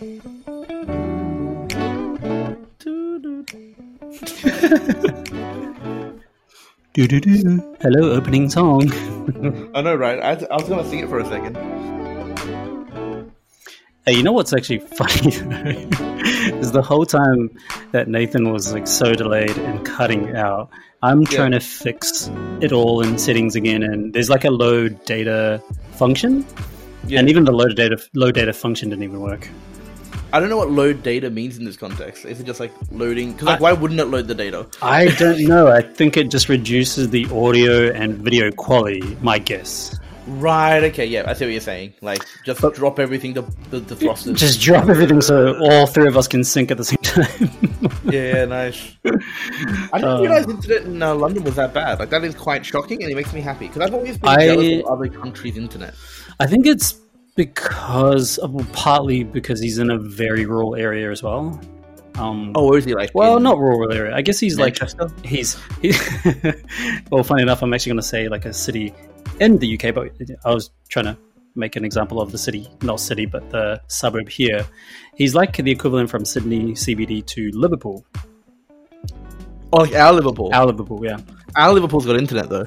Do do do. Hello, opening song. I know, right? I, I was gonna sing it for a second. Hey, you know what's actually funny is the whole time that Nathan was like so delayed and cutting out. I'm trying to fix it all in settings again, and there's like a load data function, Yeah. and even the load data load data function didn't even work. I don't know what load data means in this context. Is it just like loading? Because like, I- why wouldn't it load the data? I don't know. I think it just reduces the audio and video quality. My guess. Right. Okay. Yeah. I see what you're saying. Like, just drop everything to the, the thrusters. Just drop everything so all three of us can sync at the same time. yeah, yeah, nice. I didn't Um, realize internet in uh, London was that bad. Like, that is quite shocking, and it makes me happy because I've always been I- jealous of other countries' internet. I think it's because, partly because he's in a very rural area as well. Um, Oh, where is he like? well, in not rural area. I guess he's Manchester? like he's. He, well, funny enough, I'm actually going to say like a city in the UK, but I was trying to make an example of the city, not city, but the suburb here. He's like the equivalent from Sydney CBD to Liverpool. Oh, like our Liverpool. Our Liverpool, yeah. Our Liverpool's got internet though.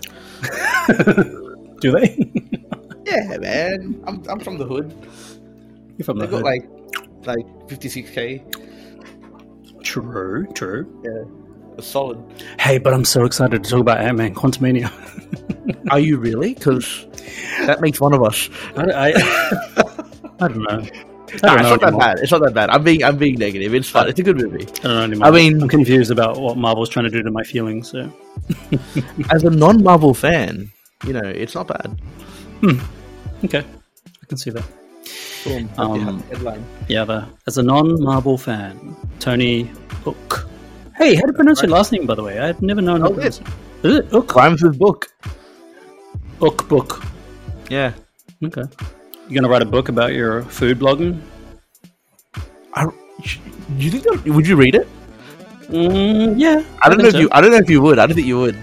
Do they? Yeah, man. I'm, I'm from the hood. You're from They the got hood. like like 56k. True, true. Yeah, it's solid. Hey, but I'm so excited to talk about Ant Man Quantumania. Are you really? Because that makes one of us. I, I, I don't know. Nah, don't it's not that bad. It's not that bad. I'm being I'm being negative. It's fun. It's a good movie. I don't know anymore. I mean- I'm confused about what Marvel's trying to do to my feelings. So As a non-Marvel fan, you know, it's not bad. Okay, I can see that. Boom. Um, the headline. Yeah, the, as a non-Marvel fan, Tony Ouk. Hey, how do you pronounce your last name, by the way? I've never known. Oh, to pronounce it. it. Is it Hook? Rhymes with book. Hook book. Yeah. Okay. You gonna write a book about your food blogging? I, you think that, would you read it? Mm, yeah. I don't know think if you. I don't know if you would. I don't think you would.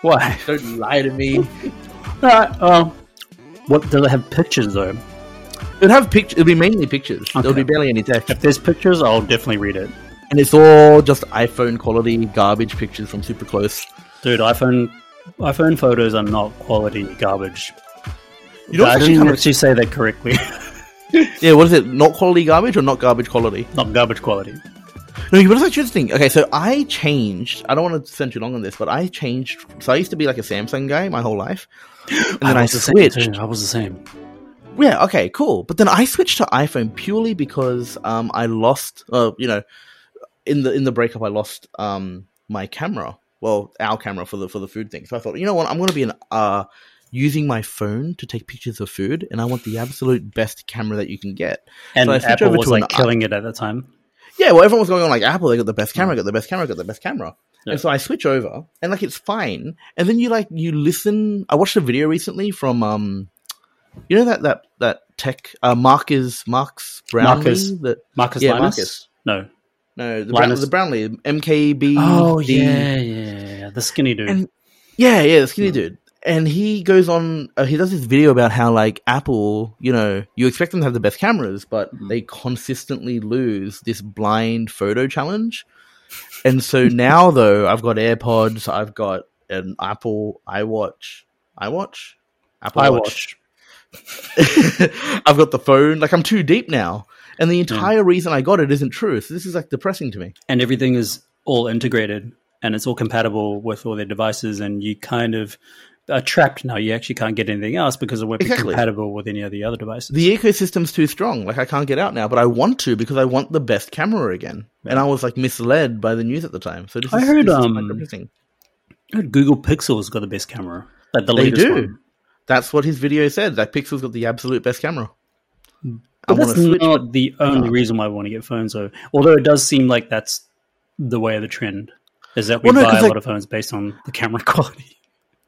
Why? Don't lie to me. Alright. Oh, what does it have pictures though? It'd have pictures. It'll be mainly pictures. There'll be barely any text, If there's pictures, I'll definitely read it. and it's all just iPhone quality garbage pictures from super close. Dude, iPhone iPhone photos are not quality garbage. You know I what's actually didn't kind of- actually say that correctly. Yeah, what is it? Not quality garbage or not garbage quality? not garbage quality. No, you know what's actually interesting? Okay, so I changed. I don't want to spend too long on this, but I changed. So I used to be like a Samsung guy my whole life, and then I, was the same switched. I was the same. Yeah, okay, cool. But then I switched to iPhone purely because um I lost uh you know in the in the breakup I lost um my camera. Well, our camera for the for the food thing. So I thought, you know what, I'm gonna be an uh using my phone to take pictures of food and I want the absolute best camera that you can get. And So I Apple was to like killing it at the time. Yeah, well everyone was going on like Apple, they got the best camera, got the best camera, got the best camera. Yeah. And so I switch over and like it's fine. And then you like you listen I watched a video recently from um you know that that that tech uh Mark is Marques Brownlee Marques. that Marques Yeah, Linus? Marques. No. no the, Brown, the Brownlee MKB Oh yeah, yeah, yeah. The skinny dude. And- yeah yeah the skinny dude and he goes on uh, he does this video about how like Apple you know you expect them to have the best cameras but Mhm. they consistently lose this blind photo challenge and so now though I've got AirPods I've got an Apple iWatch iWatch Apple I Watch watch. I've got the phone. Like I'm too deep now. And the hmm. entire reason I got it isn't true. So this is like depressing to me. And everything is all integrated and it's all compatible with all their devices and you kind of are trapped now. You actually can't get anything else because it won't be Exactly. compatible with any of the other devices. The ecosystem's too strong. Like I can't get out now, but I want to because I want the best camera again. And I was like misled by the news at the time. So I is, heard, um, quite depressing. Google Pixel's got the best camera. Like the They latest do. one. That's what his video said. That Pixel's got the absolute best camera. I But that's not the only No. reason why I want to get phones, though. Although it does seem like that's the way of the trend, is that we Well, no, buy a like- lot of phones based on the camera quality.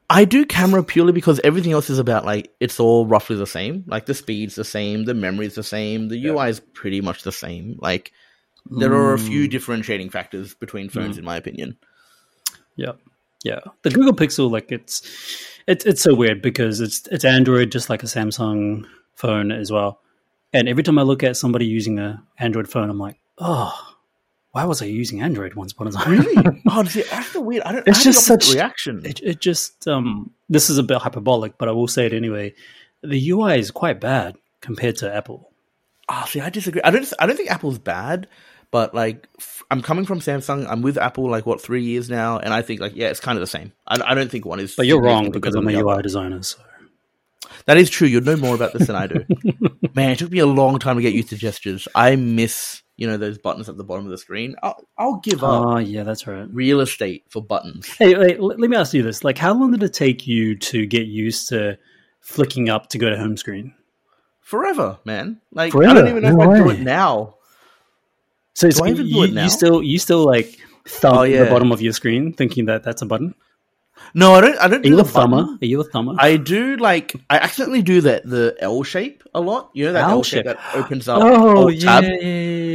I do camera purely because everything else is about like it's all roughly the same. Like the speed's the same, the memory's the same, the UI is pretty much the same. Like there are a Mm. few differentiating factors between phones, in my opinion. Yeah, yeah. The Google Pixel, like it's it's it's so weird because it's it's Android just like a Samsung phone as well, And every time I look at somebody using a Android phone, I'm like, oh, why was I using Android once upon a time? Really? oh, see, that's the weird. I don't. It's I just such- reaction. it, it just um, this is a bit hyperbolic, but I will say it anyway. The UI is quite bad compared to Apple. Ah, see, I disagree. I don't. I don't think Apple's bad, but like, I'm coming from Samsung. I'm with Apple like what three years now, and I think like yeah, it's kind of the same. I, I don't think one is. But you're wrong because I'm a UI other. designer. So That is true. You'd know more about this than I do. Man, it took me a long time to get used to gestures. I miss you know those buttons at the bottom of the screen. I'll, I'll give up oh yeah, that's right. real estate for buttons. Hey, wait, let me ask you this: like, how long did it take you to get used to flicking up to go to home screen? Forever, man. Like I don't even know No if I do it now. So it's, Do I even do you, it now? you still you still like thumb Oh, yeah. the bottom of your screen, thinking that that's a button. No, I don't. I don't Are do you a thumber? button. Are you a thumber? I do like I accidentally do that the L shape a lot. You know that L, L shape that opens up. oh yeah, yeah, yeah,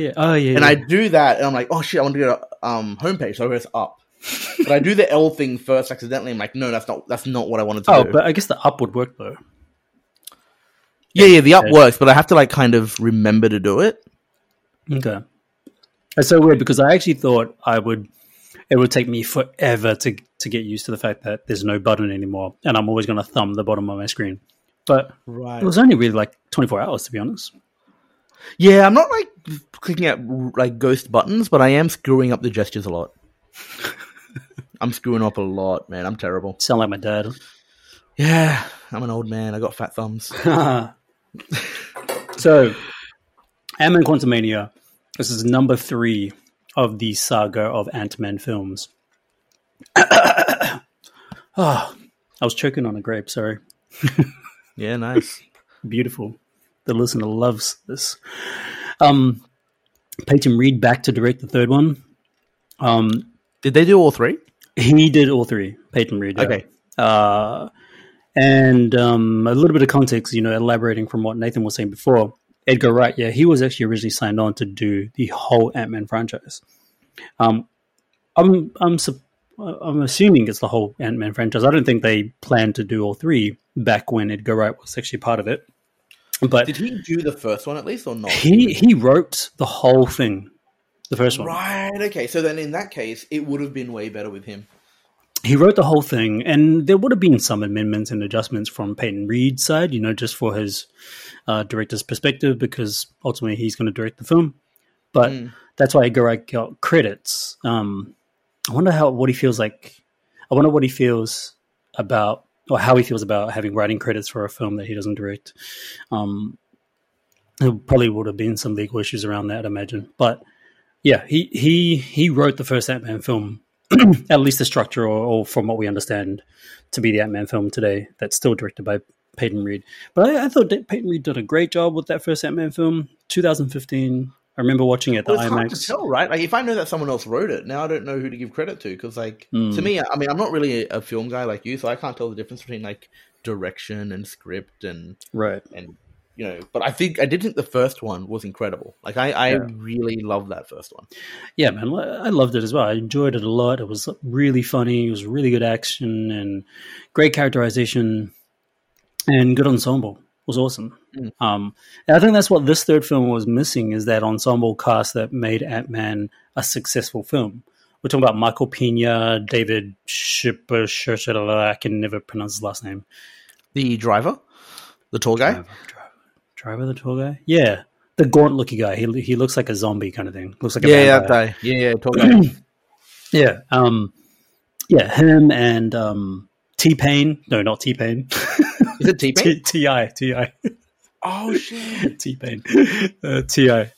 yeah. Oh yeah. And I do that, and I'm like, oh shit, I want to go to um homepage, so I press up. but I do the L thing first accidentally. I'm like, no, that's not that's not what I wanted to oh, do. Oh, but I guess the up would work though. yeah, yeah, the up Yeah. works, but I have to like kind of remember to do it. Okay. It's so weird because I actually thought I would. It would take me forever to to get used to the fact that there's no button anymore, and I'm always going to thumb the bottom of my screen. But Right. it was only really like 24 hours, to be honest. Yeah, I'm not like clicking at like ghost buttons, but I am screwing up the gestures a lot. I'm screwing up a lot, man. I'm terrible. Sound like my dad. Yeah, I'm an old man. I got fat thumbs. so, Ant-Man Quantumania. This is number three of the saga of Ant-Man films. oh, I was choking on a grape. Sorry. Yeah, nice. Beautiful. The listener loves this. Um, Peyton Reed back to direct the third one. Um, Did they do all three? he did all three. Peyton Reed. yeah. Okay. Uh, and um, a little bit of context, you know, elaborating from what Nathan was saying before. Edgar Wright, yeah, he was actually originally signed on to do the whole Ant Man franchise. Um, I'm I'm I'm assuming it's the whole Ant Man franchise. I don't think they planned to do all three back when Edgar Wright was actually part of it. But Did he do the first one at least, or not? he he wrote the whole thing, the first one. Right. Okay. So then, in that case, it would have been way better with him. He wrote the whole thing, and there would have been some amendments and adjustments from Peyton Reed's side, you know, just for his uh, director's perspective, because ultimately he's going to direct the film. But Mm. that's why Wright got credits. Um, I wonder how what he feels like. I wonder what he feels about, or how he feels about having writing credits for a film that he doesn't direct. Um, there probably would have been some legal issues around that, I imagine. But yeah, he he he wrote the first Ant Man film at least the structure, or, or from what we understand, to be the Ant Man film today. That's still directed by Peyton Reed. But I, I thought that Peyton Reed did a great job with that first Ant Man film, 2015. I remember watching it at the Well, it's hard to IMAX. tell, right? Like, if I know that someone else wrote it, now I don't know who to give credit to. Because, like, Mm. to me, I mean, I'm not really a film guy like you, so I can't tell the difference between like direction and script and Right. and you know. But I think I did think the first one was incredible. Like, I I Yeah. really loved that first one. Yeah, man, I loved it as well. I enjoyed it a lot. It was really funny. It was really good action and great characterization and good ensemble. It was awesome. Mm. Um, I think that's what this third film was missing is that ensemble cast that made Ant Man a successful film. We're talking about Michael Pena, David Schipper, I can never pronounce his last name. The driver, the tall guy. Driver, driver, driver the tall guy? Yeah. The gaunt looking guy. He, he looks like a zombie kind of thing. Looks like a Yeah, yeah, that guy. Yeah, yeah, tall guy. Yeah, um, yeah, him and um, T Pain. No, not T Pain. Is it T Pain? T I T I Oh shit! T Pain. Uh, T I.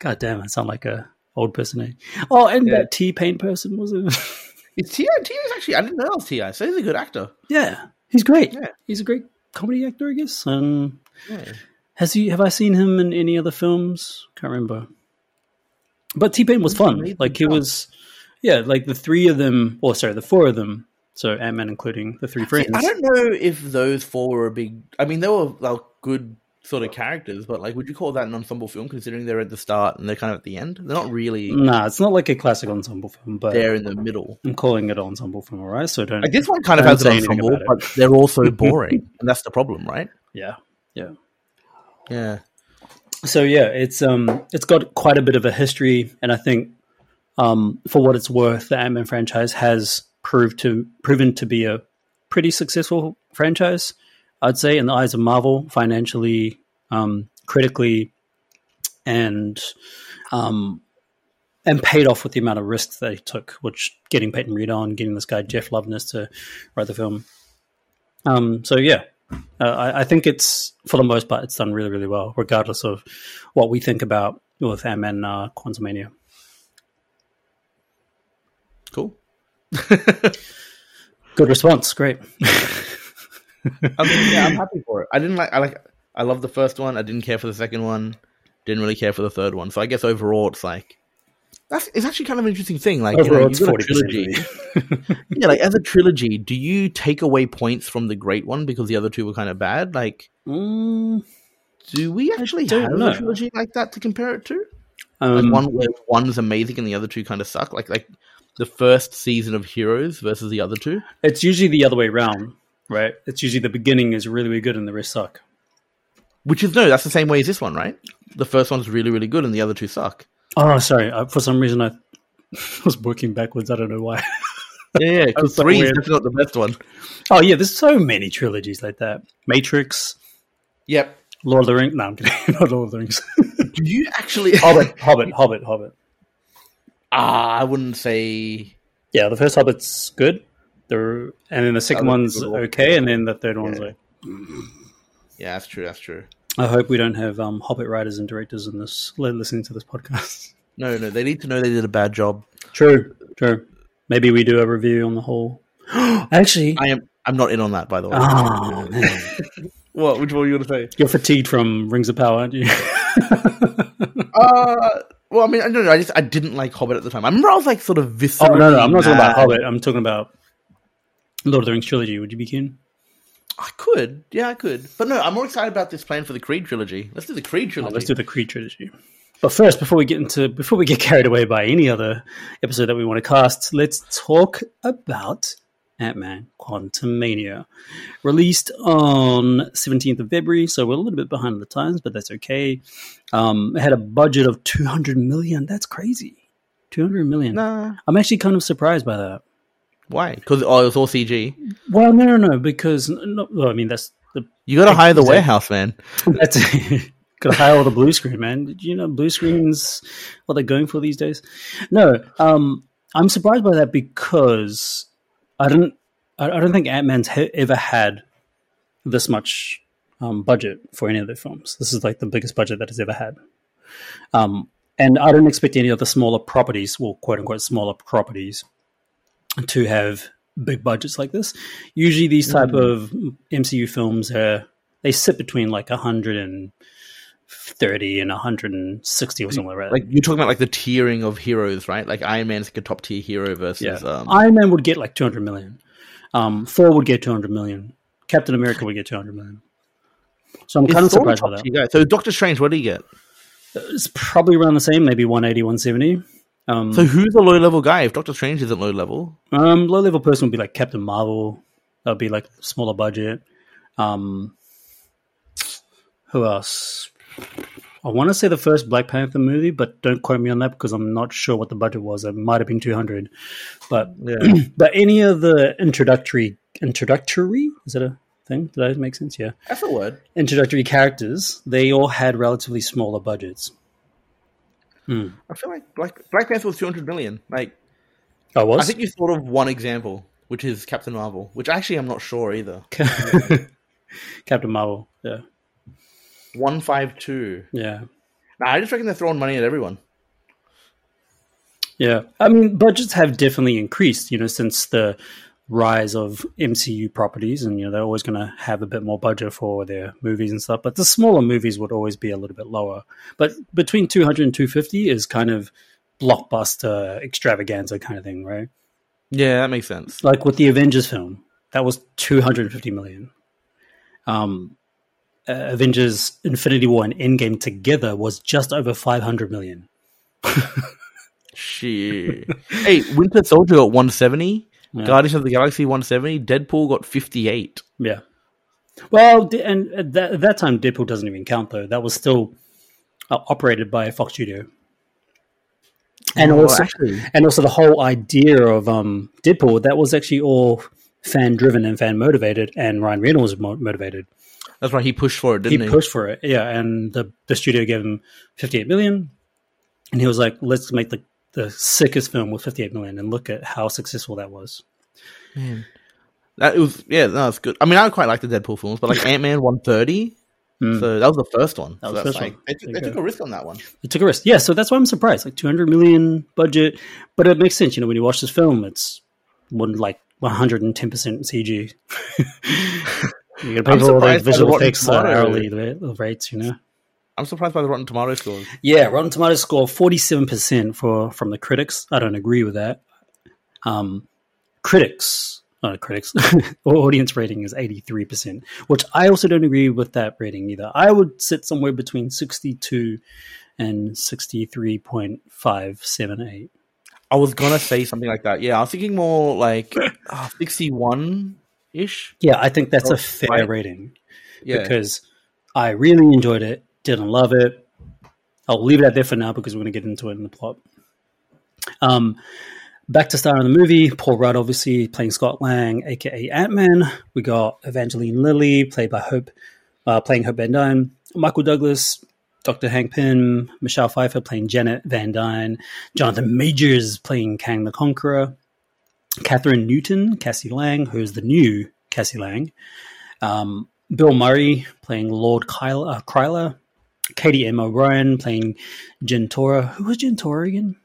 God damn, I sound like a old person. Eh? Oh, and Yeah. that T Pain person was it? It's Ti. Is actually I didn't know Ti. So he's a good actor. yeah, he's great. Yeah. He's a great comedy actor, I guess. Um, Yeah. Has he? Have I seen him in any other films? Can't remember. But T Pain was fun. Like he was, yeah, like the three of them, or sorry, the four of them. So Ant Man, including the three friends. I don't know if those four were a big. I mean, they were like good sort of characters, but like, would you call that an ensemble film? Considering they're at the start and they're kind of at the end, they're not really. Nah, it's not like a classic ensemble film, but They're in the middle. I'm calling it ensemble film, alright? So don't. Like this one kind of has an ensemble, but they're also boring, and that's the problem, right? yeah, yeah. Yeah. so yeah, it's um it's got quite a bit of a history, and I think um for what it's worth, the Ant Man franchise has proved to proven to be a pretty successful franchise. I'd say in the eyes of Marvel, financially, um, critically, and um, and paid off with the amount of risks they took, which getting Peyton Reed on, getting this guy Jeff Loveness to write the film. Um, so yeah, uh, I, I, think it's for the most part it's done really really well, regardless of what we think about with Ant Man uh, Quantumania. Cool. Good response. Great. I mean, yeah, I'm happy for it. I didn't like. I like. I love the first one. I didn't care for the second one. Didn't really care for the third one. So I guess overall, it's like that's it's actually kind of an interesting thing. Like overall, you know, it's trilogy. yeah, like as a trilogy, do you take away points from the great one because the other two were kind of bad? Like, mm, do we actually have know. a trilogy like that to compare it to? Um, like one where one's amazing and the other two kind of suck. Like, like the first season of Heroes versus the other two. It's usually the other way around, right? It's usually the beginning is really, really good and the rest suck. Which is no, that's the same way as this one, right? The first one's really, really good, and the other two suck. Oh, sorry. Uh, for some reason, I was working backwards. I don't know why. yeah, yeah. Because three is not the best one. Oh yeah, there's so many trilogies like that. Matrix. Yep. Lord of the Rings. No, I'm kidding. Not Lord of the Rings. Do you actually Hobbit? Hobbit. Hobbit. Hobbit. Ah, I wouldn't say. Yeah, the first Hobbit's good. The and then the second one's okay, and then the third one's like. Yeah, that's true. That's true. I hope we don't have um, Hobbit writers and directors in this listening to this podcast. No, no, they need to know they did a bad job. True, true. Maybe we do a review on the whole. Actually, I am. I'm not in on that, by the way. Oh, what? Which one are you going to say? You're fatigued from Rings of Power, aren't you? uh, well, I mean, I don't know. I just I didn't like Hobbit at the time. I remember I was like sort of viscerally. Oh no, no, I'm not talking about Hobbit. I'm talking about Lord of the Rings trilogy. Would you be keen? I could, yeah, I could, but no, I'm more excited about this plan for the Creed trilogy. Let's do the Creed trilogy. Oh, let's do the Creed trilogy. But first, before we get into before we get carried away by any other episode that we want to cast, let's talk about Ant Man Quantumania, released on 17th of February. So we're a little bit behind the times, but that's okay. Um, it had a budget of 200 million. That's crazy. 200 million. Nah. I'm actually kind of surprised by that. Why? Because oh, it's all CG. Well, no, no, no. Because no, well, I mean, that's the you got to hire the warehouse man. That's got to hire all the blue screen man. Did you know blue screens what they're going for these days? No, um, I'm surprised by that because I don't, I, I don't think Ant Man's ha- ever had this much um, budget for any of their films. This is like the biggest budget that it's ever had. Um, and I don't expect any of the smaller properties, well, quote unquote, smaller properties to have big budgets like this. Usually, these type mm. of MCU films are they sit between like a hundred and thirty and hundred and sixty or something like that. Like you're talking about like the tiering of heroes, right? Like Iron Man's like a top tier hero versus yeah. um... Iron Man would get like two hundred million. Um, Thor would get two hundred million. Captain America would get two hundred million. So I'm kind of surprised by that. So Doctor Strange, what do you get? It's probably around the same, maybe 180, 170. Um, so who's a low level guy if Doctor Strange isn't low level? Um, low level person would be like Captain Marvel. That would be like smaller budget. Um, who else? I want to say the first Black Panther movie, but don't quote me on that because I'm not sure what the budget was. It might have been 200. But yeah. but any of the introductory introductory is that a thing? Did that make sense? Yeah, that's a word. Introductory characters. They all had relatively smaller budgets. Hmm. I feel like Black, Black Panther was 200 million. Like, I was. I think you thought of one example, which is Captain Marvel, which actually I'm not sure either. Captain Marvel, yeah. 152. Yeah. Nah, I just reckon they're throwing money at everyone. Yeah. I mean, budgets have definitely increased, you know, since the rise of MCU properties, and you know they're always going to have a bit more budget for their movies and stuff. But the smaller movies would always be a little bit lower. But between 200 and 250 is kind of blockbuster extravaganza kind of thing, right? Yeah, that makes sense. Like with the Avengers film, that was 250 million. Um, uh, Avengers Infinity War and Endgame together was just over 500 million. Shit. hey, Winter Soldier got 170. Yeah. Guardians of the Galaxy 170. Deadpool got 58. Yeah. Well, and at that, at that time, Deadpool doesn't even count though. That was still uh, operated by Fox Studio. And Oh, also, actually, and also the whole idea of um, Deadpool that was actually all fan driven and fan motivated, and Ryan Reynolds was mo- motivated. that's right. He pushed for it, He didn't he? pushed for it, yeah, and the the studio gave him fifty eight million, and he was like, "Let's make the the sickest film with fifty eight million, and look at how successful that was." Man. That it was yeah, no, that's good. I mean, I quite like the Deadpool films, but like Ant Man one thirty, Mm. so that was the first one. That so was first like, one. They, There they took a risk on that one. They took a risk, yeah. So that's why I'm surprised. Like two hundred million budget, but it makes sense. You know, when you watch this film, it's one like one hundred and ten percent CG. you got to pay for all the surprised by the visual effects hourly the rates. You know. I'm surprised by the Rotten Tomatoes score. Yeah, Rotten Tomatoes score forty seven percent for from the critics. I don't agree with that. Um, critics, not critics, audience rating is eighty three percent, which I also don't agree with that rating either. I would sit somewhere between sixty two and sixty three point five seven eight. I was gonna say something like that. Yeah, I was thinking more like uh, sixty-one ish. Yeah, I think that's a fair right. rating Yeah, because I really enjoyed it. Didn't love it. I'll leave it out there for now because we're going to get into it in the plot. Um, back to star in the movie, Paul Rudd obviously playing Scott Lang, aka Ant Man. We got Evangeline Lilly played by Hope, uh, playing Hope Van Dyne. Michael Douglas, Dr. Hank Pym, Michelle Pfeiffer playing Janet Van Dyne, Jonathan Majors playing Kang the Conqueror, Kathryn Newton, Cassie Lang, who's the new Cassie Lang. Um, Bill Murray playing Lord Kyle, uh. Katy M. O'Brian playing Jentorra. Who was Jentorra again?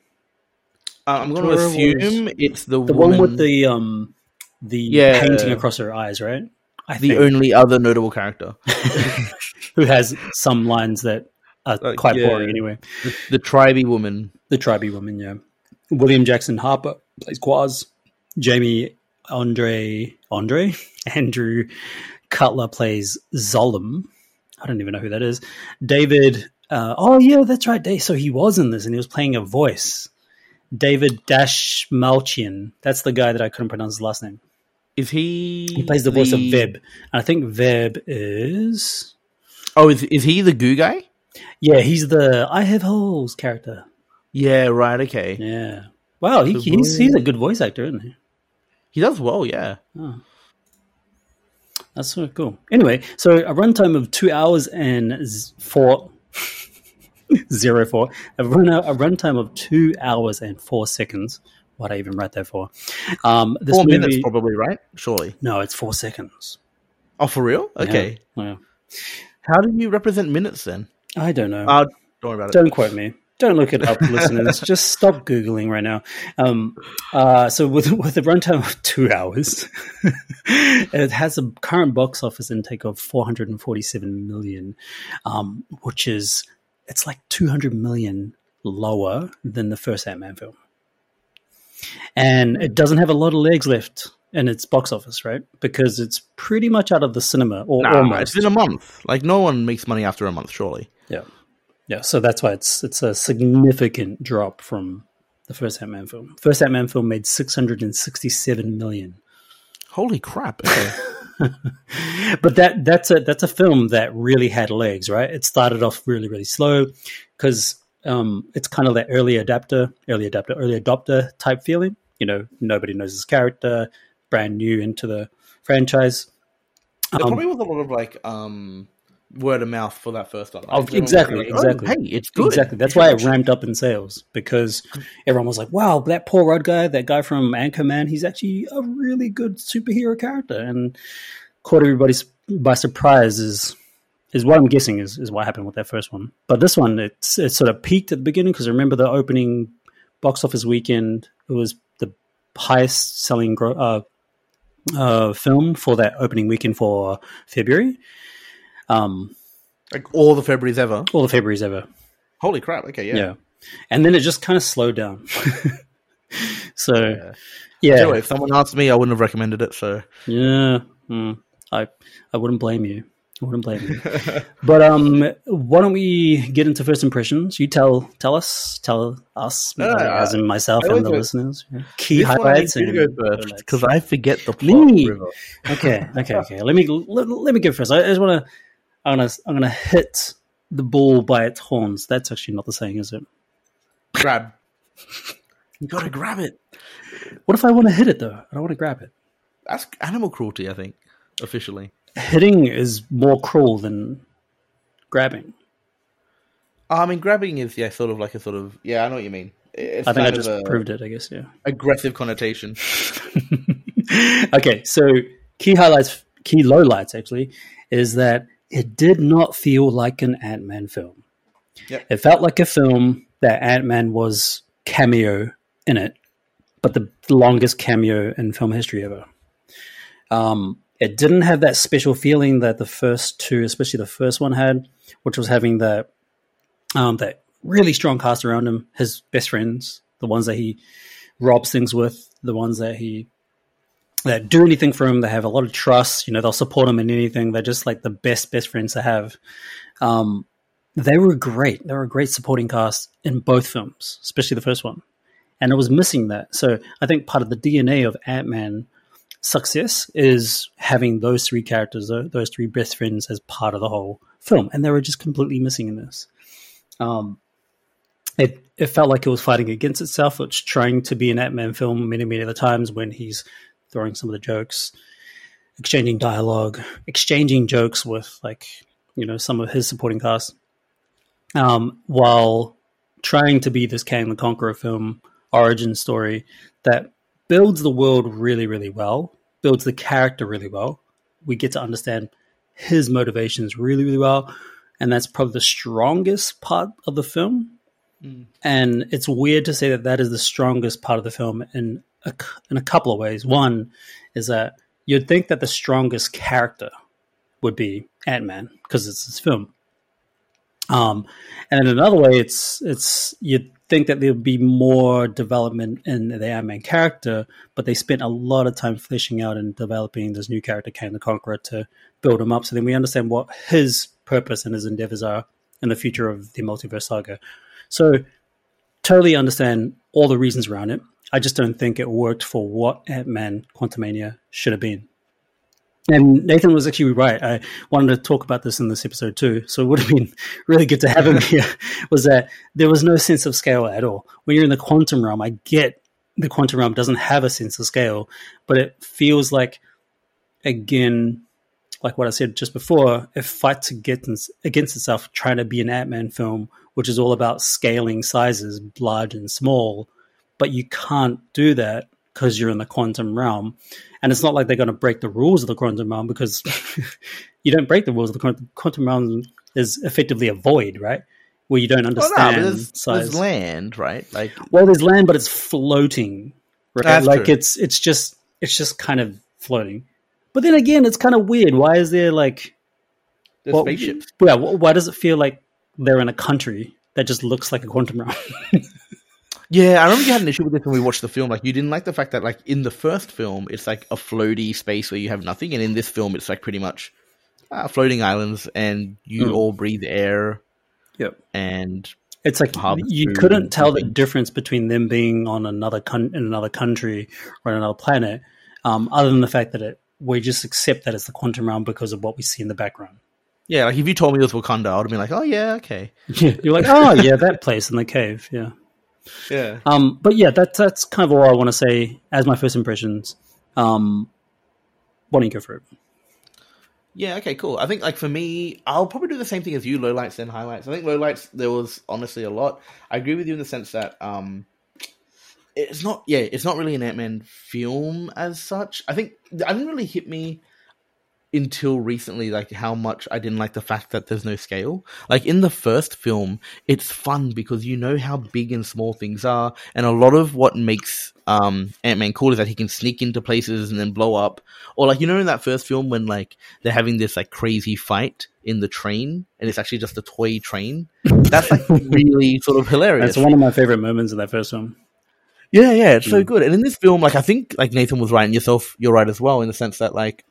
uh, I'm gonna Dora assume it's the The woman, one with the um the Yeah. painting across her eyes, right? I the think. only other notable character, who has some lines that are Uh, quite yeah. boring anyway. the, the tribey woman. The tribey woman, yeah. William Jackson Harper plays Quaz. Jamie Andre Andre Andrew Cutler plays Zolom. I don't even know who that is. David. Uh, oh yeah, that's right. Dave- So he was in this, and he was playing a voice. David Dastmalchian. That's the guy that I couldn't pronounce his last name. Is he? He plays the voice of Veb. And I think Veb is. Oh, is is he the goo guy? Yeah, he's the I have holes character. Yeah, right. Okay, Yeah. Wow, he, he's he's a good voice actor, isn't he? he does well. Yeah, That's so cool. Anyway, so a runtime of two hours and four zero four. A run a runtime of two hours and four seconds. What I even write that for? Um, this four movie, minutes probably, right? Surely. No, it's four seconds. Oh, for real? Okay. Yeah. How do you represent minutes then? I don't know. Uh, don't worry about it. Don't quote me. Don't look it up, listeners. Just stop googling right now. Um, uh, so with with a runtime of two hours, it has a current box office intake of 447 million, um, which is it's like 200 million lower than the first Ant Man film, and it doesn't have a lot of legs left in its box office, right? Because it's pretty much out of the cinema, or Nah, almost. it's been a month. Like no one makes money after a month, surely. Yeah, yeah. So that's why it's it's a significant drop from the first Ant Man film. First Ant Man film made six hundred and sixty seven million. Holy crap! Okay. But that that's a that's a film that really had legs, right? It started off really really slow because um, it's kind of that early adapter, early adapter, early adopter type feeling. You know, nobody knows his character, brand new into the franchise. Um, probably was a lot of like um word of mouth for that first one. Oh, Like, exactly, like, exactly. hey, it's good. Exactly. That's why should it ramped up in sales because everyone was like, "Wow, that Paul Rudd guy, that guy from Anchorman, he's actually a really good superhero character." And caught everybody by surprise is is what I'm guessing is is what happened with that first one. But this one, it's it sort of peaked at the beginning because remember the opening box office weekend, it was the highest selling gro- uh, uh, film for that opening weekend for February. Um, Like all the Februarys ever. all the Februaries ever. Holy crap! Okay, yeah. yeah. And then it just kind of slowed down. so Yeah. yeah, Anyway, if someone asked me, I wouldn't have recommended it. So yeah. mm, I I wouldn't blame you. I wouldn't blame you. but um, why don't we get into first impressions? You tell tell us, tell us, No, no, as in myself and the go- listeners. yeah. Key this one I need highlights. you to and go first highlights. because I forget the plot. Me? River. okay, okay, okay. Let me let, let me go first. I just want to. I'm gonna I'm gonna hit the bull by its horns. That's actually not the saying, is it? Grab. you gotta grab it. What if I want to hit it though? I don't want to grab it. That's animal cruelty, I think, officially. Hitting is more cruel than grabbing. I mean, grabbing is yeah, sort of like a sort of yeah. I know what you mean. It's I think I just proved it. I guess yeah. aggressive connotation. okay, so key highlights, key lowlights actually, is that it did not feel like an Ant Man film. Yep. It felt like a film that Ant Man was cameo in it, but the longest cameo in film history ever. Um, it didn't have that special feeling that the first two, especially the first one, had, which was having that um, that really strong cast around him, his best friends, the ones that he robs things with, the ones that he that do anything for him. They have a lot of trust. You know, they'll support him in anything. They're just like the best best friends to have. Um, they were great. They were a great supporting cast in both films, especially the first one. And it was missing that. So I think part of the DNA of Ant Man success is having those three characters, those three best friends, as part of the whole film. And they were just completely missing in this. Um, it it felt like it was fighting against itself. It's trying to be an Ant Man film many many other times when he's throwing some of the jokes, exchanging dialogue, exchanging jokes with like you know some of his supporting cast, um, while trying to be this Kang the Conqueror film origin story that builds the world really really well, builds the character really well. We get to understand his motivations really really well, and that's probably the strongest part of the film. And it's weird to say that that is the strongest part of the film in a, in a couple of ways. One is that you'd think that the strongest character would be Ant Man because it's his film. Um, and in another way, it's it's you'd think that there would be more development in the Ant Man character, but they spent a lot of time fleshing out and developing this new character, Kang the Conqueror, to build him up. So then we understand what his purpose and his endeavors are in the future of the multiverse saga. So totally understand all the reasons around it. I just don't think it worked for what Ant Man Quantumania should have been. And Nathan was actually right. I wanted to talk about this in this episode too. So it would have been really good to have him here. Was that there was no sense of scale at all. When you're in the quantum realm, I get the quantum realm doesn't have a sense of scale, but it feels like, again, like what I said just before, it fights against, against itself trying to be an Ant Man film, which is all about scaling sizes, large and small. But you can't do that because you're in the quantum realm. And it's not like they're going to break the rules of the quantum realm because you don't break the rules of the quantum, quantum realm is effectively a void, right? Where you don't Well, no, understand there's, size. there's land, right? Like Well, there's land, but it's floating, right? Like true. it's it's just it's just kind of floating. But then again, it's kind of weird. Why is there like well, spaceships. Yeah, why does it feel like they're in a country that just looks like a quantum realm? Yeah, I remember you had an issue with this when we watched the film. Like, you didn't like the fact that, like, in the first film, it's like a floaty space where you have nothing, and in this film, it's like pretty much uh, floating islands, and you Mm. all breathe air, yep. and It's like you couldn't tell the difference between them being on another con- in another country or another planet, um, other than the fact that it we just accept that it's the quantum realm because of what we see in the background. yeah, like if you told me it was Wakanda, I would have been like, oh yeah, okay, You're like, oh yeah, that place in the cave, yeah. Yeah. Um, but yeah, that's that's kind of all I want to say as my first impressions. Um, why don't you go for it? Yeah, okay, cool. I think like for me, I'll probably do the same thing as you, lowlights then highlights. I think lowlights there was honestly a lot. I agree with you in the sense that um it's not yeah, it's not really an Ant Man film as such. I think it didn't really hit me until recently like how much I didn't like the fact that there's no scale. Like in the first film, it's fun because you know how big and small things are, and a lot of what makes um Ant Man cool is that he can sneak into places and then blow up. Or like you know in that first film when like they're having this like crazy fight in the train and it's actually just a toy train. That's like really sort of hilarious. That's one of my favorite moments in that first film. Yeah, yeah, it's so Mm. good. And in this film, like I think like Nathan was right and yourself you're right as well in the sense that like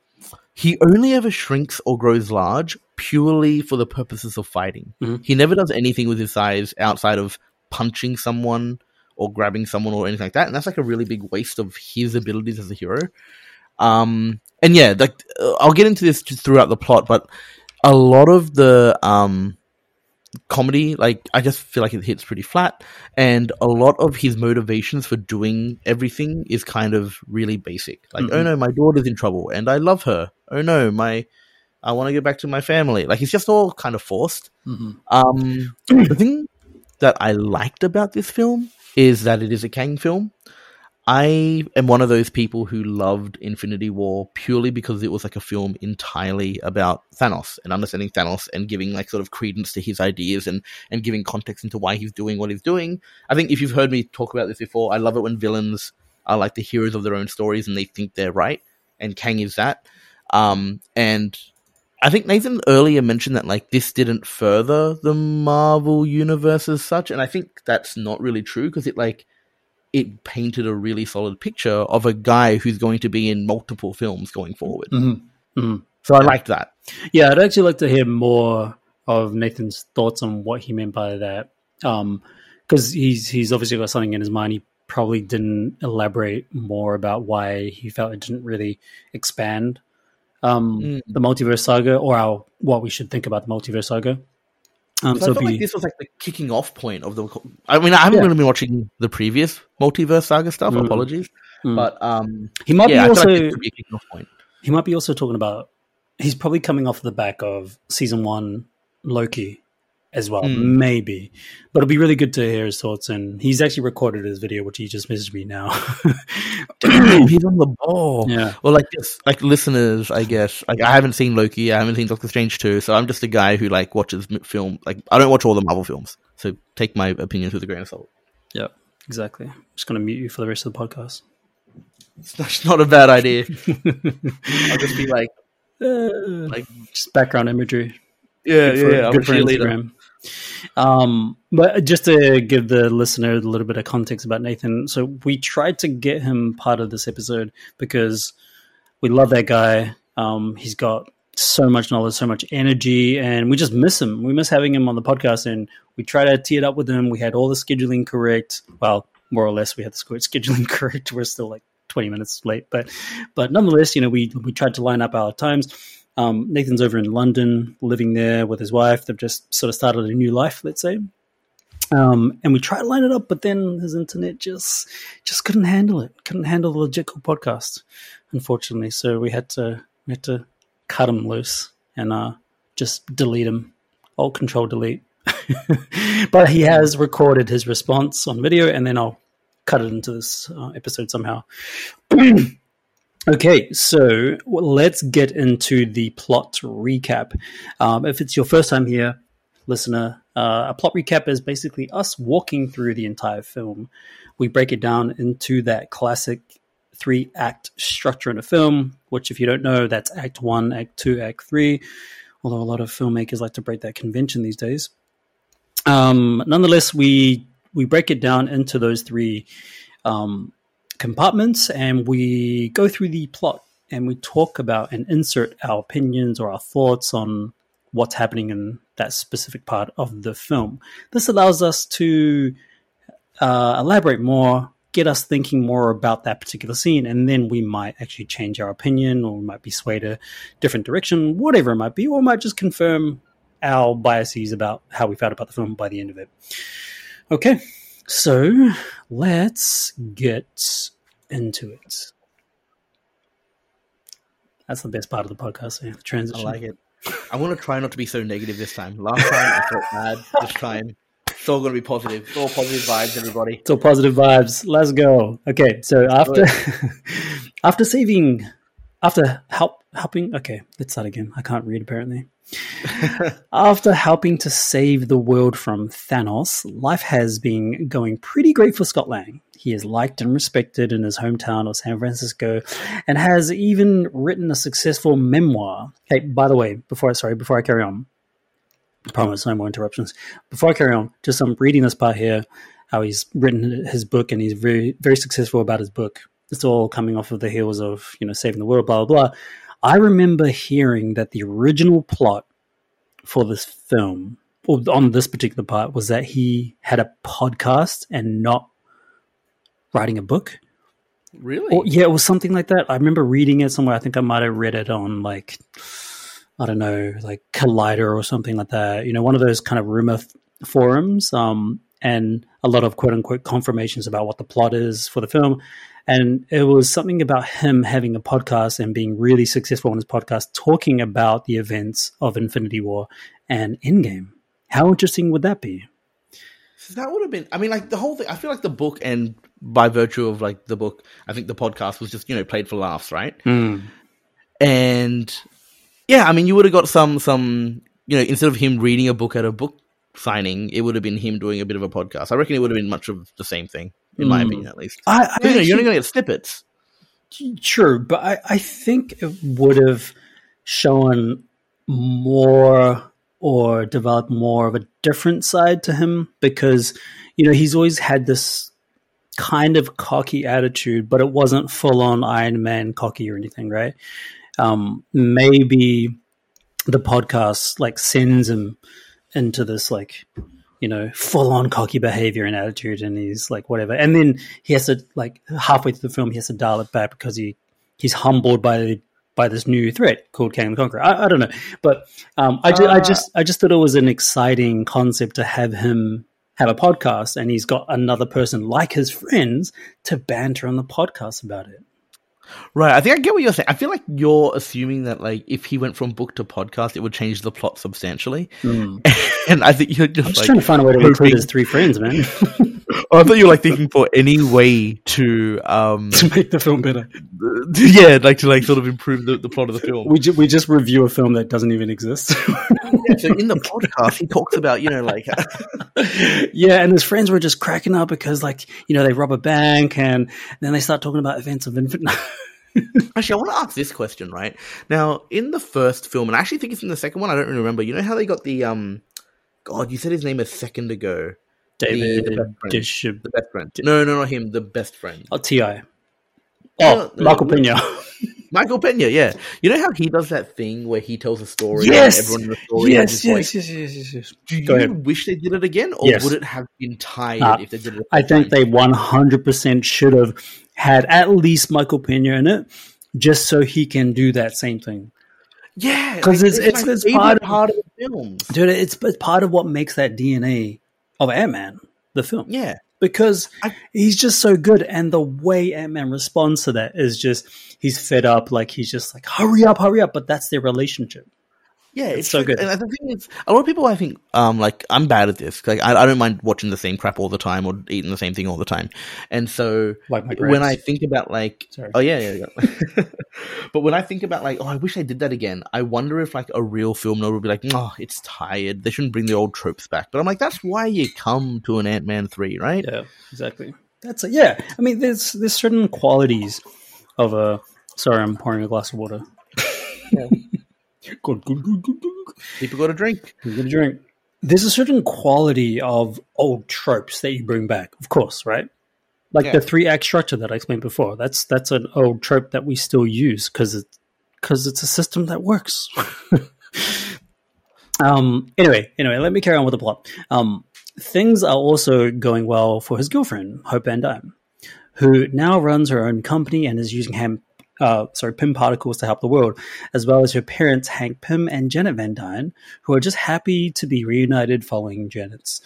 he only ever shrinks or grows large purely for the purposes of fighting. Mhm. He never does anything with his size outside of punching someone or grabbing someone or anything like that. And that's like a really big waste of his abilities as a hero. Um and yeah, like uh, I'll get into this just throughout the plot, but a lot of the um comedy. Like I just feel like it hits pretty flat, and a lot of his motivations for doing everything is kind of really basic. Like, oh Mhm. no, my daughter's in trouble, and I love her. Oh no, my I want to get back to my family. Like it's just all kind of forced. Mhm. Um, the thing that I liked about this film is that it is a Kang film. I am one of those people who loved Infinity War purely because it was like a film entirely about Thanos and understanding Thanos and giving like sort of credence to his ideas and and giving context into why he's doing what he's doing. I think if you've heard me talk about this before, I love it when villains are like the heroes of their own stories and they think they're right, and Kang is that. Um, and I think Nathan earlier mentioned that like this didn't further the Marvel universe as such, and I think that's not really true because it like it painted a really solid picture of a guy who's going to be in multiple films going forward. Mhm. Mhm. So I liked that. Yeah, I'd actually like to hear more of Nathan's thoughts on what he meant by that. Because he's he's obviously got something in his mind. He probably didn't elaborate more about why he felt it didn't really expand um, Mm. the multiverse saga or our, what we should think about the multiverse saga. Um, So I felt be, like this was like the kicking off point of the. I mean, I haven't Yeah. really been watching the previous multiverse saga stuff. Mm. Apologies, Mm. but um, he might yeah, be also like be kicking off point. he might be also talking about he's probably coming off the back of season one Loki as well, Hmm. maybe. But it'll be really good to hear his thoughts. And he's actually recorded his video, which he just messaged me now. Damn, he's on the ball. yeah, Well, like just like listeners, I guess. Like I haven't seen Loki, I haven't seen Doctor Strange too, so I'm just a guy who like watches film. Like I don't watch all the Marvel films, so take my opinions with a grain of salt. yeah, exactly. just going to mute you for the rest of the podcast. It's not, a bad idea. I'll just be like, like just background imagery. yeah, good for, yeah, I'm a good for. Instagram. Um, but just to give the listener a little bit of context about Nathan, so we tried to get him part of this episode because we love that guy. Um, he's got so much knowledge, so much energy, and we just miss him. We miss having him on the podcast, and we try to tee it up with him. We had all the scheduling correct. Well, more or less, we had the scheduling correct. We're still like twenty minutes late, but but nonetheless, you know, we we tried to line up our times. Um, Nathan's over in London, living there with his wife. They've just sort of started a new life, let's say. Um, and we tried to line it up, but then his internet just just couldn't handle it. Couldn't handle the logical podcast, unfortunately. So we had to we had to cut him loose and uh, just delete him. Alt Control Delete. but he has recorded his response on video, and then I'll cut it into this uh, episode somehow. Okay, so let's get into the plot recap. Um, if it's your first time here, listener, uh, a plot recap is basically us walking through the entire film. We break it down into that classic three act structure in a film, which, if you don't know, that's act one, act two, act three. Although a lot of filmmakers like to break that convention these days. Um, nonetheless, we we break it down into those three um, compartments and we go through the plot and we talk about and insert our opinions or our thoughts on what's happening in that specific part of the film. This allows us to uh, elaborate more, get us thinking more about that particular scene, and then we might actually change our opinion or we might be swayed a different direction, whatever it might be, or might just confirm our biases about how we felt about the film by the end of it. Okay, so let's get into it. That's the best part of the podcast, yeah, the I like it. I want to try not to be so negative this time. Last time I felt bad. This time, it's all going to be positive. It's all positive vibes, everybody. It's all positive vibes. Let's go. Okay, so after after saving, after help helping. Okay, let's start again. I can't read apparently. After helping to save the world from Thanos, life has been going pretty great for Scott Lang. He is liked and respected in his hometown of San Francisco and has even written a successful memoir. Hey, by the way, before I sorry, before I carry on, I promise no more interruptions. Before I carry on, just I'm reading this part here, how he's written his book and he's very very successful about his book. It's all coming off of the heels of, you know, saving the world, blah blah blah. I remember hearing that the original plot for this film, or on this particular part, was that he had a podcast and not writing a book. Really? Or, yeah, it was something like that. I remember reading it somewhere. I think I might have read it on like I don't know, like Collider or something like that. You know, one of those kind of rumor f- forums, um, and a lot of quote unquote confirmations about what the plot is for the film. And it was something about him having a podcast and being really successful on his podcast, talking about the events of Infinity War and Endgame. How interesting would that be? That would have been. I mean, like the whole thing. I feel like the book, and by virtue of like the book, I think the podcast was just you know played for laughs, right? Mm. And yeah, I mean, you would have got some some you know instead of him reading a book at a book signing, it would have been him doing a bit of a podcast. I reckon it would have been much of the same thing, in my Mm. opinion, at least. I, I You know, you're only going to get snippets. True, but I, I think it would have shown more or developed more of a different side to him because, you know, he's always had this kind of cocky attitude, but it wasn't full on Iron Man cocky or anything, right? Um, maybe the podcast like sends him into this like you know, full on cocky behavior and attitude, and he's like whatever. And then he has to like halfway through the film, he has to dial it back because he he's humbled by by this new threat called Kang the Conqueror. I, I don't know, but um, I, ju- I Uh, just I just thought it was an exciting concept to have him have a podcast, and he's got another person like his friends to banter on the podcast about it. Right. I think I get what you're saying. I feel like you're assuming that like if he went from book to podcast, it would change the plot substantially. and I think you're just I'm just like, trying to find a way to include his three friends, man, I thought you were like thinking for any way to, um, to make the film better. yeah, like to like sort of improve the, the plot of the film. We ju- we just review a film that doesn't even exist. Yeah, so in the podcast, he talks about you know like yeah, and his friends were just cracking up because, like, you know, they rob a bank and then they start talking about events of infinite. Actually, I want to ask this question, right? Now, in the first film, and I actually think it's in the second one, I don't really remember. You know how they got the um God, you said his name a second ago. David The best friend. Bishop, The best friend. No, no, not him, the best friend. oh, Ti, oh, No, no, Michael no. Pena. Michael Pena, yeah. You know how he does that thing where he tells a story Yes! and everyone in the story yes, yes, yes, yes, yes, yes. Do you wish they did it again, or would it have been tired Uh, if they did it? I think they 100% should have had at least Michael Pena in it, just so he can do that same thing. yeah, 'cause like, it's- it's- it's part of- part of the films. Dude, it's, it's part of what makes that DNA of Ant Man, the film. Yeah, because I- he's just so good and the way ant-man responds to that is just he's fed up like he's just like hurry up hurry up but that's their relationship Yeah, It's it's, so true. good. And the thing is, a lot of people, I think, um, like I'm bad at this. Like I, I don't mind watching the same crap all the time or eating the same thing all the time. And so like my when I think about like, Sorry. oh yeah, yeah, yeah. but when I think about like, oh, I wish I did that again. I wonder if like a real film note would be like, oh, it's tired. They shouldn't bring the old tropes back. But I'm like, that's why you come to an Ant Man three, right? yeah exactly that's it yeah i mean there's there's certain qualities of a sorry i'm pouring a glass of water Yeah. Good good good good good People got a drink. good good drink. There's a certain quality of old tropes that you bring back of course right? Like Yeah. the three act structure that i explained before. That's that's an old trope that we still use because it's because it's a system that works. Um anyway anyway let me carry on with the plot. Um things are also going well for his girlfriend hope van dyne who now runs her own company and is using ham uh, sorry, Pym particles to help the world, as well as her parents, Hank Pym and Janet Van Dyne, who are just happy to be reunited following Janet's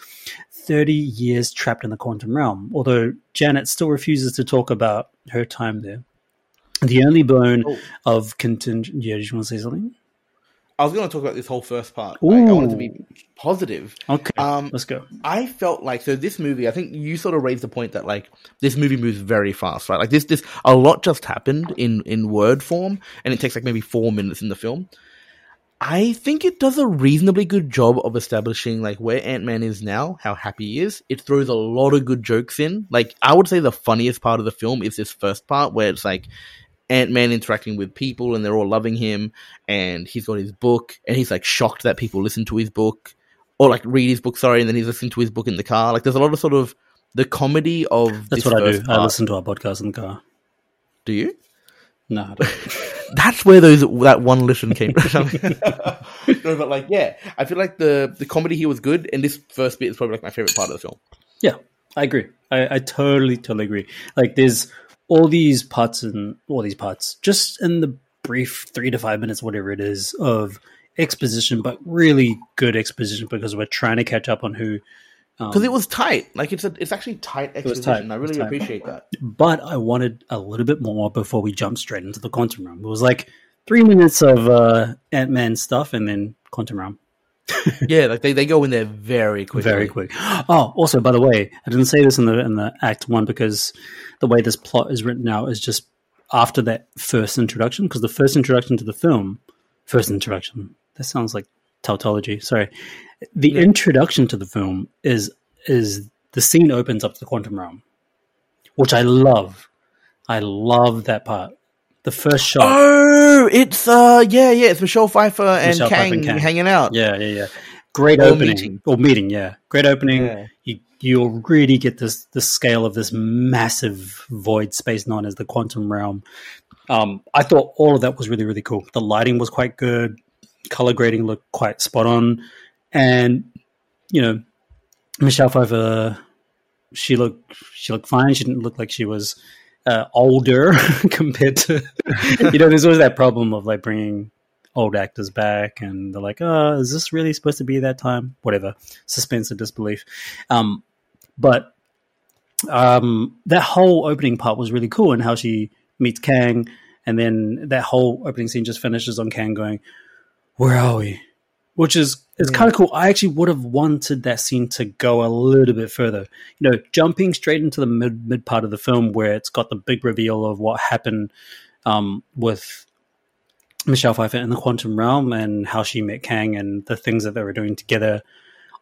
30 years trapped in the quantum realm, although Janet still refuses to talk about her time there. The only bone Oh. of contingent. Yeah, did you want to say something? I was going to talk about this whole first part. Like, I wanted to be positive. Okay, Um, let's go. I felt like so this movie. I think you sort of raised the point that like this movie moves very fast, right? Like this, this a lot just happened in in word form, and it takes like maybe four minutes in the film. I think it does a reasonably good job of establishing like where Ant Man is now, how happy he is. It throws a lot of good jokes in. Like I would say the funniest part of the film is this first part where it's like Ant Man interacting with people and they're all loving him, and he's got his book, and he's like shocked that people listen to his book or like read his book, sorry, and then he's listening to his book in the car. Like there's a lot of sort of the comedy of That's what I do. first I listen to our podcast in the car. Do you? No, I don't. That's where those that one listen came from. no, but like yeah, I feel like the the comedy here was good, and this first bit is probably like my favorite part of the film. Yeah, I agree. I, I totally, totally agree. Like, there's all these parts and all these parts just in the brief three to five minutes, whatever it is, of exposition, but really good exposition because we're trying to catch up on who. because Um, it was tight. Like it's a, it's actually tight exposition. tight. I really appreciate that. but I wanted a little bit more before we jumped straight into the quantum realm. It was like three minutes of uh, Ant Man stuff and then quantum realm. yeah, like they, they go in there very quickly. Very quick. Oh, also, by the way, I didn't say this in the in the Act One because the way this plot is written out is just after that first introduction. Because the first introduction to the film, first introduction. That sounds like tautology. Sorry. The Yeah. introduction to the film is is the scene opens up to the quantum realm, which I love. I love that part. The first shot. Oh, it's uh, yeah, yeah, it's Michelle Pfeiffer and, Michelle Pfeiffer Kang, and Kang. hanging out. Yeah, yeah, yeah. Great Or opening meeting. or meeting. Yeah, great opening. Yeah. You you'll really get this the scale of this massive void space known as the quantum realm. Um, I thought all of that was really really cool. The lighting was quite good. Color grading looked quite spot on, and you know, Michelle Pfeiffer. She looked she looked fine. She didn't look like she was uh, older compared to you know. There's always that problem of like bringing old actors back, and they're like, "Oh, is this really supposed to be that time?" Whatever, suspense of disbelief. Um, but um, that whole opening part was really cool, and how she meets Kang, and then that whole opening scene just finishes on Kang going, "Where are we?" Which is is Yeah. kind of cool. I actually would have wanted that scene to go a little bit further. You know, jumping straight into the mid mid part of the film where it's got the big reveal of what happened um, with Michelle Pfeiffer in the quantum realm and how she met Kang and the things that they were doing together.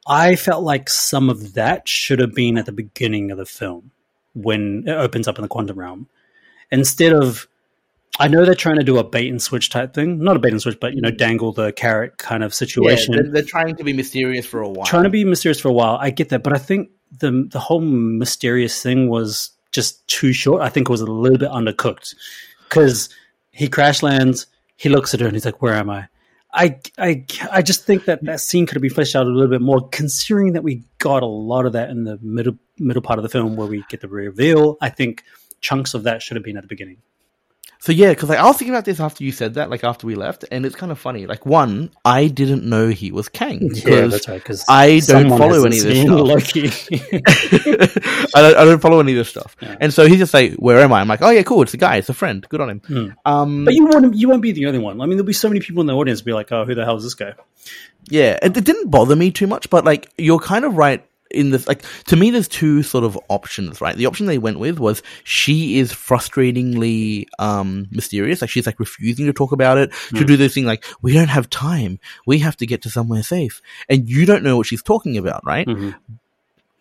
I felt like some of that should have been at the beginning of the film when it opens up in the quantum realm. Instead of, I know they're trying to do a bait and switch type thing, not a bait and switch, but you know, dangle the carrot kind of Yeah, situation they're, they're trying to be mysterious for a while. trying to be mysterious for a while. I get that, but I think the the whole mysterious thing was just too short. I think it was a little bit undercooked because he crash lands, he looks at her, and he's like, "Where am I?" I, I, I just think that that scene could have been fleshed out a little bit more, considering that we got a lot of that in the middle middle part of the film where we get the reveal. I think chunks of that should have been at the beginning. So yeah, because like, I was thinking about this after you said that, like after we left, and it's kind of funny. Like one, I didn't know he was Kang Yeah, because that's right. Because I don't follow any of this stuff. Loki. I, don't, I don't follow any of this stuff. Yeah. And so he's just like, "Where am I?" I'm like, "Oh yeah, cool. It's a guy. It's a friend. Good on him." Hmm. Um, But you won't you won't be the only one. I mean, there'll be so many people in the audience be like, "Oh, who the hell is this guy?" Yeah, it, it didn't bother me too much, but like you're kind of right in this. Like to me, there's two sort of options, right? The option they went with was she is frustratingly um mysterious, like she's like refusing to talk about it. She'll do this thing like, "We don't have time. We have to get to somewhere safe," and you don't know what she's talking about, right? Mhm.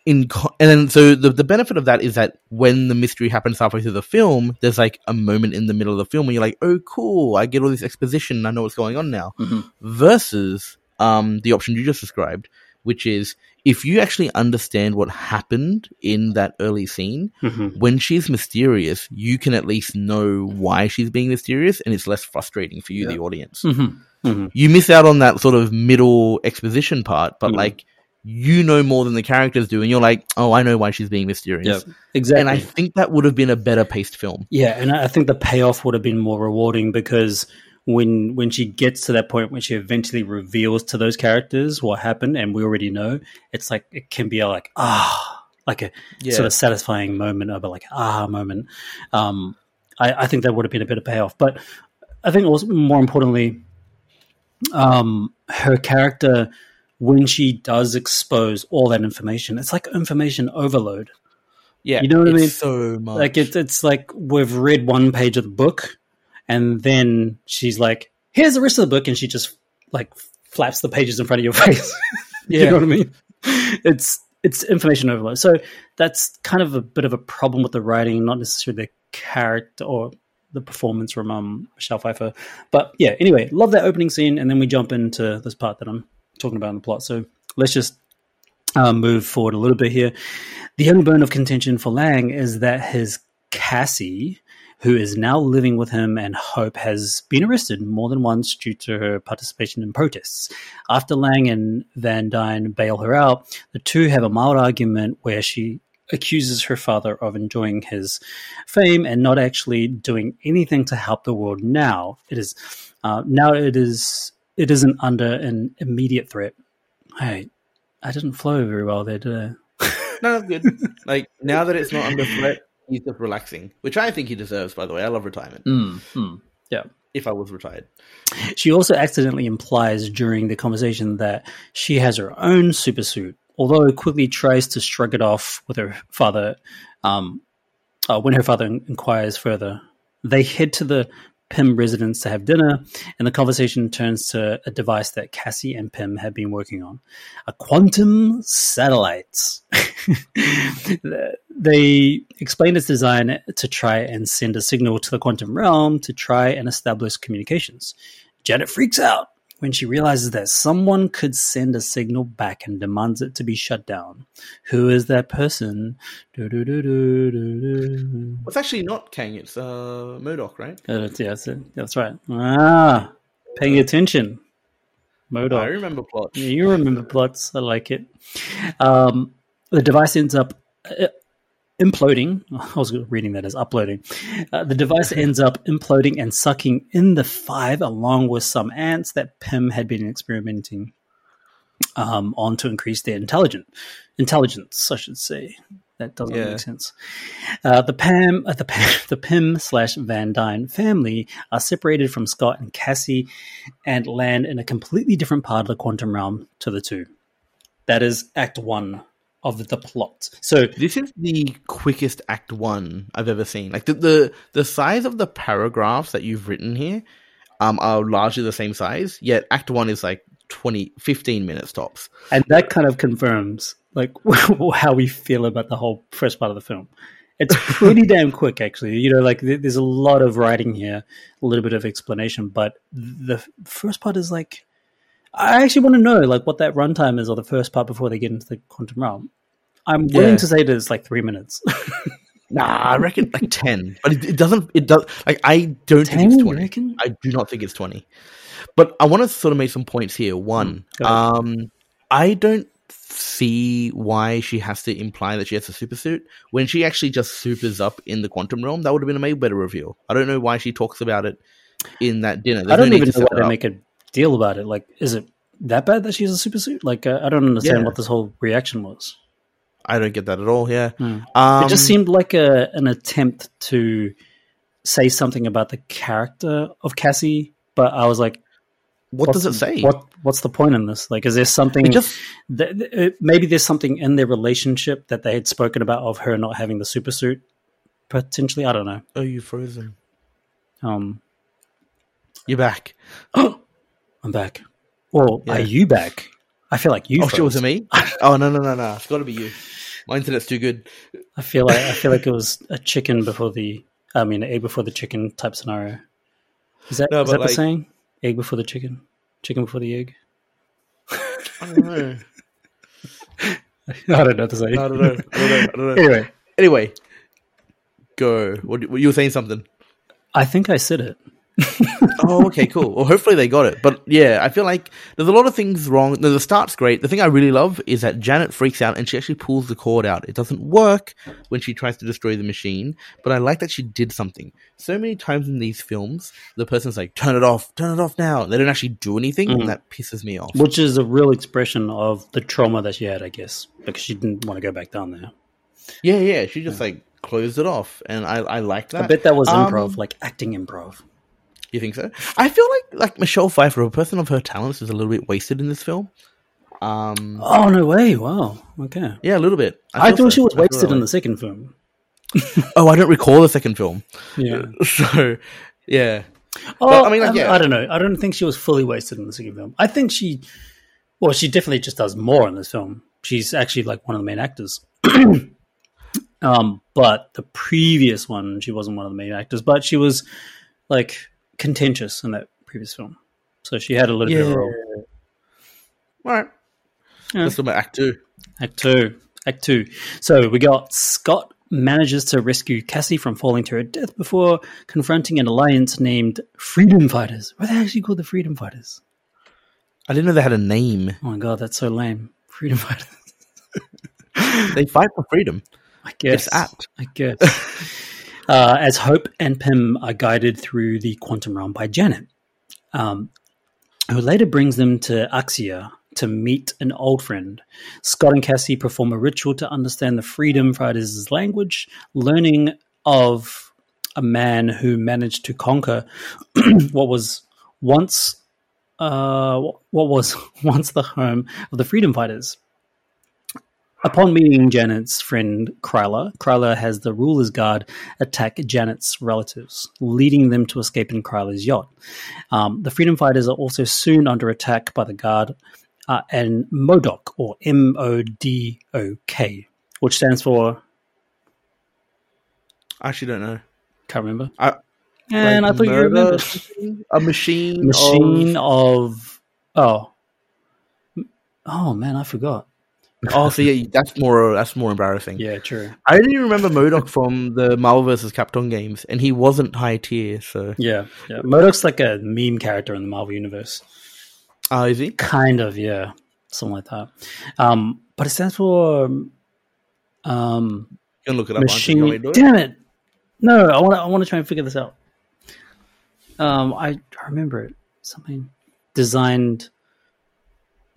in co- and then so the the benefit of that is that when the mystery happens halfway through the film, there's like a moment in the middle of the film where you're like, oh cool, I get all this exposition, I know what's going on now. Mhm. Versus um the option you just described, which is if you actually understand what happened in that early scene, Mhm. when she's mysterious, you can at least know why she's being mysterious, and it's less frustrating for you, Yeah. the audience. Mhm. Mhm. You miss out on that sort of middle exposition part, but Mhm. like you know more than the characters do, and you're like, oh, I know why she's being mysterious. Yeah, exactly. And I think that would have been a better paced film. yeah, and I think the payoff would have been more rewarding because when when she gets to that point when she eventually reveals to those characters what happened, and we already know, it's like it can be a like ah, like a Yeah. sort of satisfying moment of a like ah moment. Um, I, I think that would have been a bit of payoff, but I think also more importantly, um, her character when she does expose all that information, it's like information overload. Yeah, You know what I mean? So much. Like it's it's like we've read one page of the book, and then she's like, "Here's the rest of the book," and she just like flaps the pages in front of your face. you Yeah. know what I mean? It's it's information overload. So that's kind of a bit of a problem with the writing, not necessarily the character or the performance from um, Michelle Pfeiffer. But yeah, anyway, love that opening scene, and then we jump into this part that I'm talking about in the plot. So let's just uh, move forward a little bit here. The only bone of contention for Lang is that his Cassie, who is now living with him and Hope, has been arrested more than once due to her participation in protests. After Lang and Van Dyne bail her out, the two have a mild argument where she accuses her father of enjoying his fame and not actually doing anything to help the world now. It is uh, now it is it isn't under an immediate threat. Hey, I didn't flow very well there, did I? No, that's good. like now that it's not under threat, he's just relaxing, which I think he deserves. By the way, I love retirement. Mm, mm, yeah. If I was retired, She also accidentally implies during the conversation that she has her own supersuit, although quickly tries to shrug it off with her father. Um, uh, when her father inquires further, they head to the Pym residence to have dinner, and the conversation turns to a device that Cassie and Pym have been working on a quantum satellite. they explain its design to try and send a signal to the quantum realm to try and establish communications. Janet freaks out when she realizes that someone could send a signal back and demands it to be shut down. Who is that person? It's actually not Kang. It's uh, Murdoch, right? Uh, that's- yeah, that's, it. that's right. Ah, paying attention. I remember plots. Yeah, you remember plots. I like it. Um, the device ends up uh, imploding. I was reading that as uploading. Uh, the device ends up imploding and sucking in the five, along with some ants that Pym had been experimenting um, on to increase their intelligent intelligence. I should say. That doesn't Yeah. make sense. Uh, the Pam, uh, the Pam, the Pym slash Van Dyne family are separated from Scott and Cassie, and land in a completely different part of the quantum realm to the two. That is Act One of the, the plot. So This is the quickest Act One I've ever seen. Like the the, the size of the paragraphs that you've written here um, are largely the same size. Yet Act One is like 20, 15 minutes tops. and that kind of confirms like how we feel about the whole first part of the film. It's pretty damn quick, actually. You know, like th- there's a lot of writing here, a little bit of explanation, but the f- first part is like, I actually want to know like what that runtime is, or the first part before they get into the quantum realm. I'm willing Yeah. to say that it's like three minutes. Nah, I reckon like ten, but it, it doesn't. It does like I don't 10, think it's twenty. reckon? I do not think it's twenty. But I want to sort of make some points here. One, Mm, um, I don't see why she has to imply that she has a super suit when she actually just supers up in the quantum realm. That would have been a way better reveal. I don't know why she talks about it in that dinner. I don't no even know why they make a deal about it. Like, is it that bad that she has a super suit? Like, uh, I don't understand Yeah. what this whole reaction was. I don't get that at all. Yeah, Hmm. um, it just seemed like a an attempt to say something about the character of Cassie, but I was like, What does it say? What What's the point in this? Like, is there something? It just th- th- it- maybe there's something in their relationship that they had spoken about of her not having the super suit. Potentially, I don't know. oh, you frozen. Um, You're back. I'm back. Or Yeah. are you back? I feel like you. oh, was froze. it me? oh no, no, no, no! It's got to be you. My internet's too good. I feel like I feel like it was a chicken before the. I mean, egg before the chicken type scenario. Is that No, is but that the like- saying? Egg before the chicken, chicken before the egg. I don't know. I don't know what to say. I don't know. I don't know. I don't know. Anyway, Anyway, go. What, you were saying something? I think I said it. Oh, okay, cool. Well, hopefully they got it. But yeah, I feel like there's a lot of things wrong. No, the start's great. The thing I really love is that Janet freaks out and she actually pulls the cord out. It doesn't work when she tries to destroy the machine, but I like that she did something. So many times in these films, the person's like, turn it off, turn it off now. They don't actually do anything, Mhm. and that pisses me off. Which is a real expression of the trauma that she had, I guess, because she didn't want to go back down there. Yeah, yeah. She just like closed it off, and I, I like that. I bet that was Um, improv, like acting improv. You think so? I feel like like Michelle Pfeiffer, a person of her talents, is a little bit wasted in this film. Um, Oh no way! Wow. Okay. yeah, a little bit. I, feel thought so. she was I wasted in the second film. Oh, I don't recall the second film. Yeah. So, yeah, Oh, But, I I mean, mean, like, yeah. I don't know. I don't think she was fully wasted in the second film. I think she, well, she definitely just does more in this film. She's actually like one of the main actors. um, but the previous one, she wasn't one of the main actors, but she was like contentious in that previous film. So she had a little bit of a role. all right. Yeah. Let's talk about Act Two. Act two. Act two. So we got Scott manages to rescue Cassie from falling to her death before confronting an alliance named Freedom Fighters. Were they actually called the Freedom Fighters? I didn't know they had a name. Oh my god, that's so lame. Freedom Fighters. They fight for freedom. I guess. It's apt. I guess. uh, as Hope and Pym are guided through the quantum realm by Janet. Um, who later brings them to Axia to meet an old friend. Scott and Cassie perform a ritual to understand the Freedom Fighters' language, learning of a man who managed to conquer what was once uh, what was once the home of the Freedom Fighters. Upon meeting Janet's friend Krylar, Krylar has the Ruler's Guard attack Janet's relatives, leading them to escape in Krylar's yacht. Um, the Freedom Fighters are also soon under attack by the Guard uh, and MODOK, or M O D O K, which stands for. I actually don't know. Can't remember. I, and like I thought you remembered. a machine, Machine Of, of. Oh. Oh, man, I forgot. Oh, so yeah, that's more that's more embarrassing. Yeah, true. I only remember Modok from the Marvel vs. Capcom games, and he wasn't high tier. So, Yeah, yeah. Modok's like a meme character in the Marvel universe. oh, is he? Kind of, yeah. Something like that. Um, but it stands for um, You can look it up. aren't you? You want machine. it? Damn it! No, I want to. I want to try and figure this out. Um, I, I remember it. Something designed.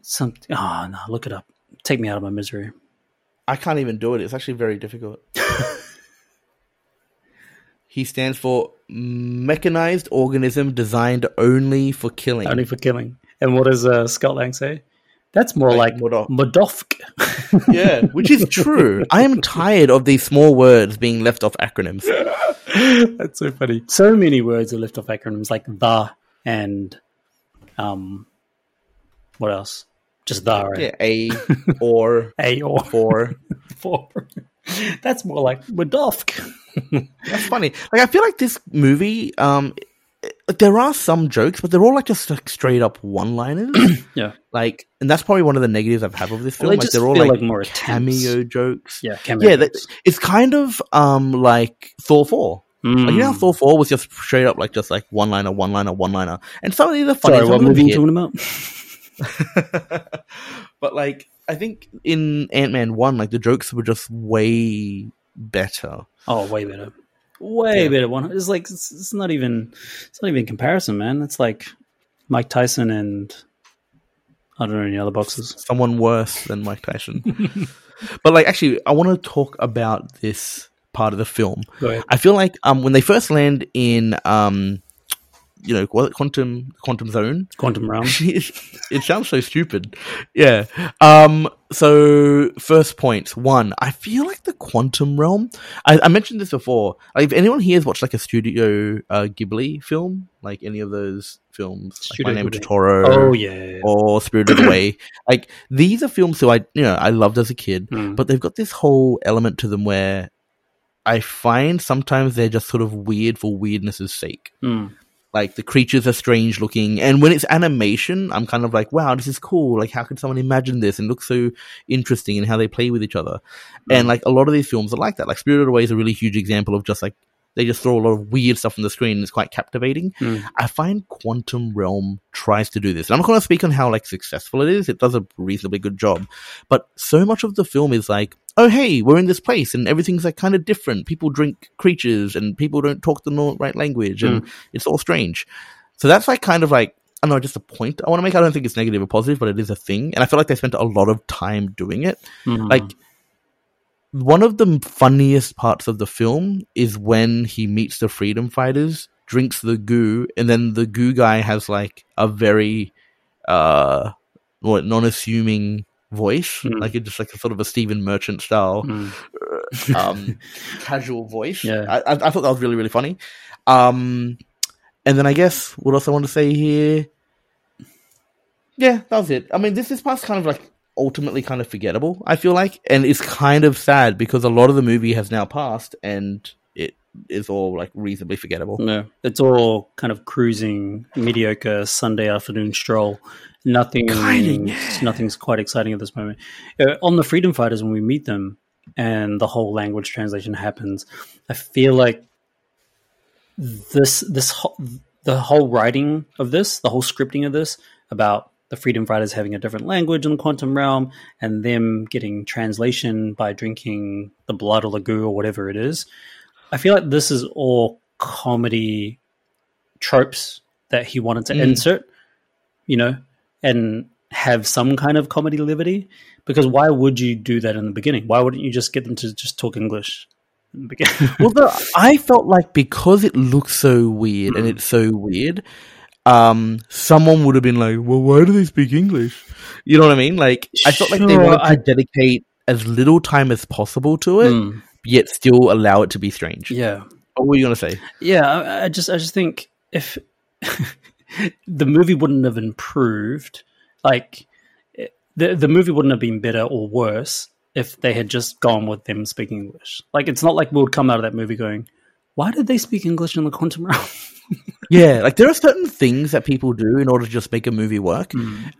Something. Oh no! Look it up. Take me out of my misery. I can't even do it. It's actually very difficult. he stands for mechanized organism designed only for killing. Only for killing. And what does uh, Scott Lang say? That's more like, Like. Modofk. yeah, which is true. I am tired of these small words being left off acronyms. That's so funny. So many words are left off acronyms like the and um, what else? Just the, right? Yeah, a or A or for. four. That's more like Modofk. That's funny. Like I feel like this movie, um, there are some jokes, but they're all like just like straight up one-liners. yeah. like, and that's probably one of the negatives I've had of this film. Well, they like they're all like, like more attempts. cameo jokes. Yeah. Cameo Yeah, that, it's kind of um like Thor four. Like, you know how Mm. Thor four was just straight up like just like one liner, one liner, one liner, and some of these are funny. Sorry, what movie are you talking about? but like, I think in Ant Man one, like the jokes were just way better. Oh, way better. Way Yeah. better one. It's like it's, it's not even it's not even comparison, man. It's like Mike Tyson and I don't know any other boxes. someone worse than Mike Tyson. but like, actually, I want to talk about this part of the film. I feel like um when they first land in um you know quantum quantum zone Quantum Realm. it sounds so stupid yeah um so first points one i feel like the quantum realm i, I mentioned this before like if anyone here has watched like a studio uh ghibli film like any of those films Studio like my name is totoro Oh yeah. or spirit Spirited Away. Like these are films who I you know I loved as a kid, Mm. but they've got this whole element to them where I find sometimes they're just sort of weird for weirdness' sake. Mm. Like the creatures are strange looking, and when it's animation, I'm kind of like, wow, this is cool. Like, how could someone imagine this and look so interesting in how they play with each other? And like a lot of these films are like that. Like Spirited Away is a really huge example of just like they just throw a lot of weird stuff on the screen and it's quite captivating. Mm. I find Quantum Realm tries to do this. And I'm not going to speak on how like successful it is. It does a reasonably good job, but so much of the film is like, oh hey, we're in this place and everything's like kind of different. People drink creatures and people don't talk the right language and it's all strange. So that's like kind of like I don't know, just a point I want to make. I don't think it's negative or positive, but it is a thing, and I feel like they spent a lot of time doing it. Mm. Like one of the funniest parts of the film is when he meets the freedom fighters, drinks the goo, and then the goo guy has like a very uh what non-assuming voice, Hmm. like it's just like a sort of a Stephen Merchant style Mm. um casual voice. Yeah. I, I, I thought that was really really funny. Um, and then I guess what else I want to say here. Yeah, that was it. I mean, this this part's kind of like ultimately kind of forgettable. I feel like, and it's kind of sad because a lot of the movie has now passed, and it is all like reasonably forgettable. No, it's all kind of cruising, mediocre Sunday afternoon stroll. Nothing, nothing's quite exciting at this moment. Uh, on the Freedom Fighters, when we meet them and the whole language translation happens, I feel like this, this, whole, the whole writing of this, the whole scripting of this about the Freedom Fighters having a different language in the quantum realm and them getting translation by drinking the blood or the goo or whatever it is. I feel like this is all comedy tropes that he wanted to Mm. insert. you know, and have some kind of comedy liberty Because why would you do that in the beginning? Why wouldn't you just get them to just talk English? In the beginning? well, the, I felt like because it looks so weird and it's so weird, um, someone would have been like, "Well, why do they speak English?" You know what I mean? Like, I felt like they wanted to I- dedicate as little time as possible to it, Mm, yet still allow it to be strange. yeah. What were you gonna say? Yeah, I, I just I just think if the movie wouldn't have improved, like the the movie wouldn't have been better or worse if they had just gone with them speaking English. Like it's not like we would come out of that movie going, "Why did they speak English in the quantum realm?" Yeah, like there are certain things that people do in order to just make a movie work,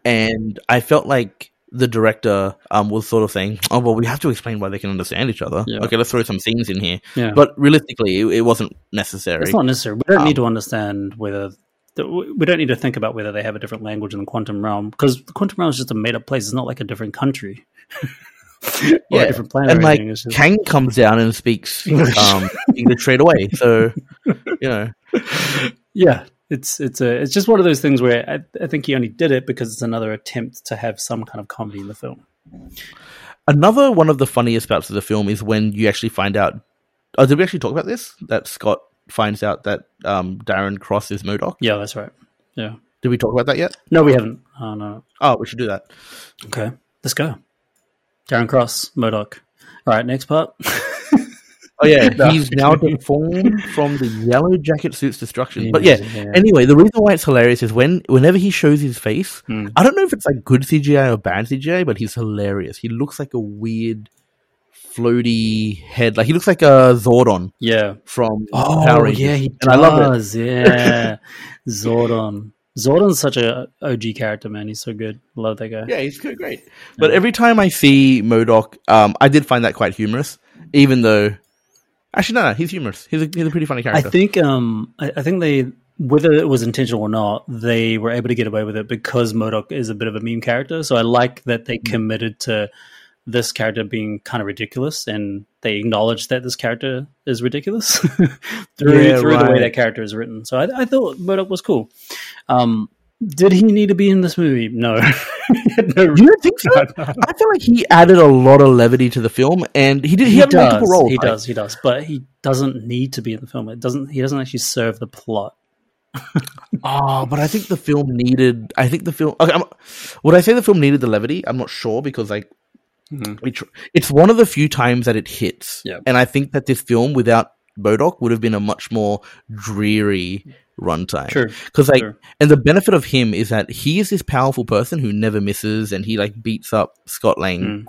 and I felt like the director um, was sort of saying, "Oh well, we have to explain why they can understand each other. Yeah. Okay, let's throw some scenes in here." yeah, But realistically, it, it wasn't necessary. it's not necessary. We don't Um, need to understand whether. We don't need to think about whether they have a different language in the quantum realm because the quantum realm is just a made up place. It's not like a different country or Yeah, a different planet. and like just- Kang comes down and speaks English. um, English straight away. So you know, yeah it's it's a it's just one of those things where I, I think he only did it because it's another attempt to have some kind of comedy in the film another one of the funniest parts of the film is when you actually find out. Oh, did we actually talk about this? That Scott finds out that um, Darren Cross is Modok. yeah that's right yeah Did we talk about that yet? no we haven't oh no Oh, we should do that. okay let's go darren cross modok all right next part Oh yeah, No. he's now deformed from the yellow jacket suit's destruction. Yeah, but yeah, yeah. anyway, the reason why it's hilarious is when whenever he shows his face, Hmm. I don't know if it's like good CGI or bad CGI, but he's hilarious. He looks like a weird, floaty head. Like he looks like a Zordon yeah from oh Power Rangers. yeah he and does I love it. yeah zordon zordon's such a og character man he's so good love that guy Yeah, he's good, great. But every time I see Modok, um, I did find that quite humorous, even though. Actually, no, no, he's humorous. He's a, he's a pretty funny character. I character. think um I, I think they whether it was intentional or not, they were able to get away with it because Modok is a bit of a meme character. So I like that they committed to this character being kind of ridiculous and they acknowledge that this character is ridiculous through Yeah, through the way that character is written. So I, I thought Modok was cool. Um did he need to be in this movie? No. No you don't think so? I feel like he added a lot of levity to the film, and he did. He, he had does. multiple roles. He right? does. He does. But he doesn't need to be in the film. It doesn't. He doesn't actually serve the plot. Oh, but I think the film needed. I think the film. Okay, I'm, would I say the film needed the levity? I'm not sure because like Mhm. it, it's one of the few times that it hits. Yeah. and I think that this film without Modok would have been a much more dreary runtime. True. because like, Sure. and the benefit of him is that he is this powerful person who never misses, and he like beats up Scott Lang Mm.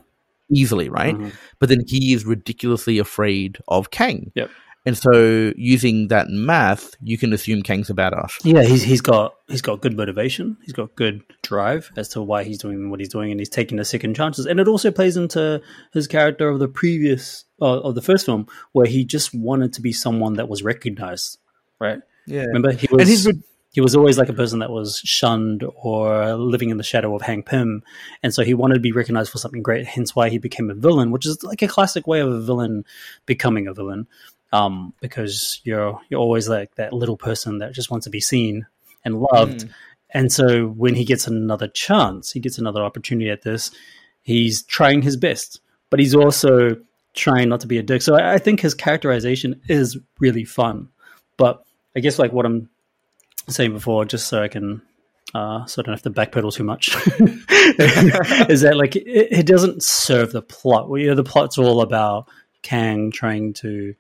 easily, right? Mhm. But then he is ridiculously afraid of Kang. Yep. And so, using that math, you can assume Kang's a badass. Yeah, he's he's got he's got good motivation. He's got good drive as to why he's doing what he's doing, and he's taking the second chances. And it also plays into his character of the previous uh, of the first film, where he just wanted to be someone that was recognized. Right? Yeah. Remember, he was And he's re- he was always like a person that was shunned or living in the shadow of Hank Pym, and so he wanted to be recognized for something great. Hence, why he became a villain, which is like a classic way of a villain becoming a villain, um, because you're you're always like that little person that just wants to be seen and loved. And so, when he gets another chance, he gets another opportunity at this. He's trying his best, but he's also trying not to be a dick. So I, I think his characterization is really fun. But I guess like what I'm saying before, just so I can, uh, so I don't have to backpedal too much, is that like it, it doesn't serve the plot. Well, you know, the plot's all about Kang trying to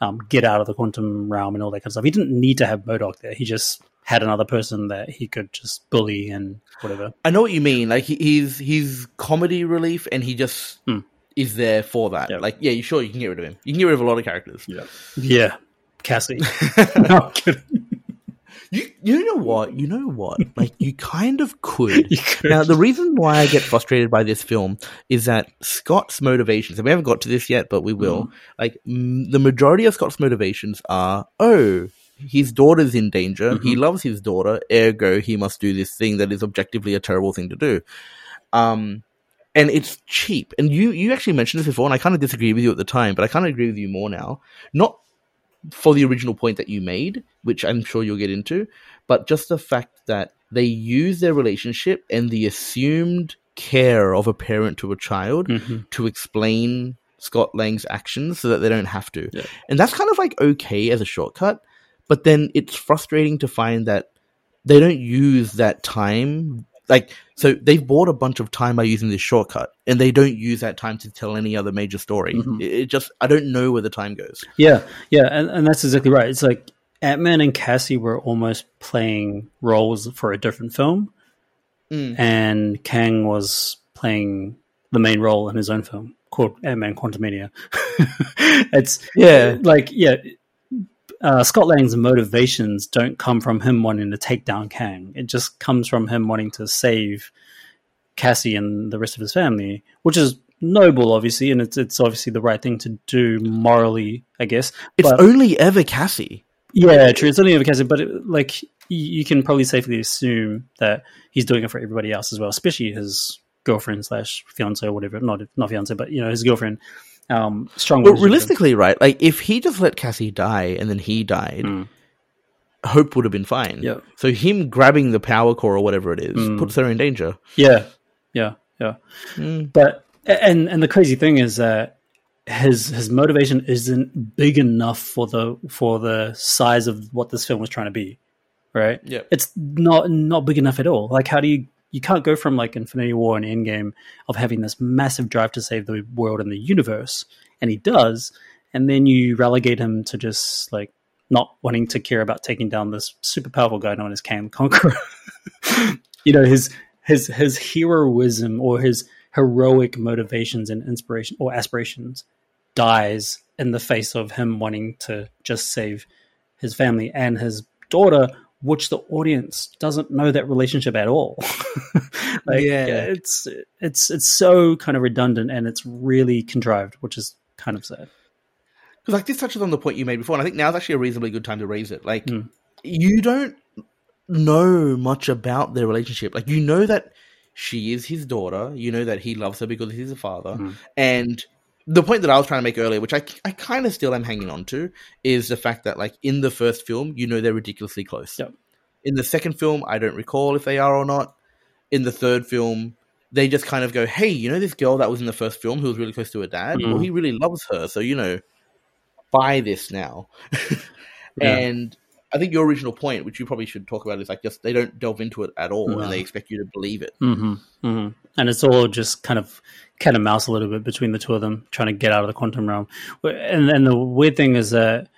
um, get out of the quantum realm and all that kind of stuff. He didn't need to have Modok there. He just had another person that he could just bully and whatever. I know what you mean. Like he, he's he's comedy relief, and he just Hmm. is there for that. Yep. Like, yeah, you sure you can get rid of him. You can get rid of a lot of characters. Yeah, yeah, Cassie. no, I'm kidding. You you know what? You know what? Like you kind of could. Could. Now, the reason why I get frustrated by this film is that Scott's motivations, and we haven't got to this yet, but we will. Like, mm, the majority of Scott's motivations are, oh, his daughter's in danger. He loves his daughter, ergo, he must do this thing that is objectively a terrible thing to do. Um, and it's cheap. And you, you actually mentioned this before, and I kind of disagree with you at the time, but I kind of agree with you more now. Not for the original point that you made, which I'm sure you'll get into, but just the fact that they use their relationship and the assumed care of a parent to a child Mhm. to explain Scott Lang's actions so that they don't have to. Yeah. And that's kind of like okay as a shortcut, but then it's frustrating to find that they don't use that time. Like, so they've bought a bunch of time by using this shortcut, and they don't use that time to tell any other major story. Mhm. It, just, I don't know where the time goes. Yeah, yeah, and, and that's exactly right. It's like Ant Man and Cassie were almost playing roles for a different film, Mm. and Kang was playing the main role in his own film called Ant Man Quantumania. it's Yeah. like yeah. Uh, Scott Lang's motivations don't come from him wanting to take down Kang. It just comes from him wanting to save Cassie and the rest of his family, which is noble, obviously, and it's it's obviously the right thing to do morally, I guess. It's But- only ever Cassie. yeah, true. It's only ever Cassie, but it, like you can probably safely assume that he's doing it for everybody else as well, especially his girlfriend slash fiance or whatever. Not not fiance, but you know his girlfriend. Um, strong. With realistically, right? Like, if he just let Cassie die and then he died, Mm. Hope would have been fine. Yeah. So him grabbing the power core or whatever it is Mm. puts her in danger. Yeah, yeah, yeah. Mm. But and and the crazy thing is that his his motivation isn't big enough for the for the size of what this film was trying to be, right? Yeah. It's not not big enough at all. Like, how do you you can't go from like Infinity War and Endgame of having this massive drive to save the world and the universe, and he does, and then you relegate him to just like not wanting to care about taking down this super powerful guy known as Kang Conqueror. you know his his his heroism or his heroic motivations and inspiration or aspirations dies in the face of him wanting to just save his family and his daughter which the audience doesn't know that relationship at all like Yeah. it's it's it's so kind of redundant and it's really contrived which is kind of sad Because like this touches on the point you made before, and I think now's actually a reasonably good time to raise it. Like Mm. you don't know much about their relationship. Like you know that she is his daughter. You know that he loves her because he's a father. Mm. And the point that I was trying to make earlier, which I I kind of still am hanging on to, is the fact that like in the first film, you know they're ridiculously close. Yep. In the second film, I don't recall if they are or not. In the third film. They just kind of go, hey, you know this girl that was in the first film who was really close to her dad? Well, Mm. he really loves her, so you know, buy this now. Yeah. And I think your original point, which you probably should talk about, is like just they don't delve into it at all, and they expect you to believe it. hmm hmm And it's all just kind of cat and mouse a little bit between the two of them, trying to get out of the quantum realm. And and the weird thing is that,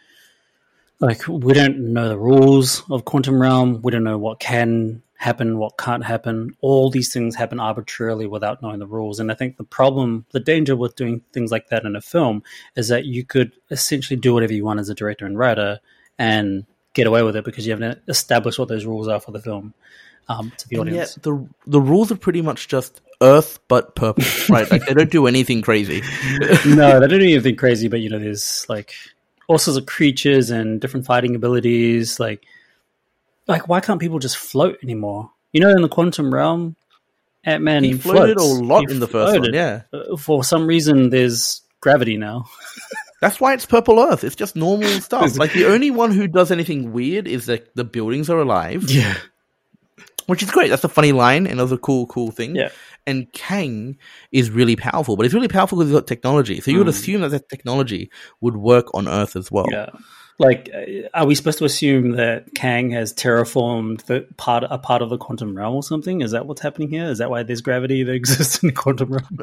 like, we don't know the rules of quantum realm. We don't know what can happen, what can't happen. All these things happen arbitrarily without knowing the rules. And I think the problem, the danger with doing things like that in a film, is that you could essentially do whatever you want as a director and writer and get away with it because you haven't established what those rules are for the film um, to the And audience. yet the the rules are pretty much just Earth but purple, right? Like they don't do anything crazy. no, they don't do anything crazy, but you know, there's like all sorts of creatures and different fighting abilities. Like, like why can't people just float anymore? You know, in the quantum realm, Ant Man he floated a lot He in the first one, yeah. Uh, For some reason, there's gravity now. That's why it's purple Earth. It's just normal stuff. like the only one who does anything weird is that the buildings are alive, Yeah, which is great. That's a funny line and another cool, cool thing. yeah, And Kang is really powerful, but he's really powerful because he's got technology. So you would Mm. assume that that technology would work on Earth as well. yeah. Like, uh, are we supposed to assume that Kang has terraformed the part a part of the quantum realm or something? Is that what's happening here? Is that why there's gravity that exists in the quantum realm?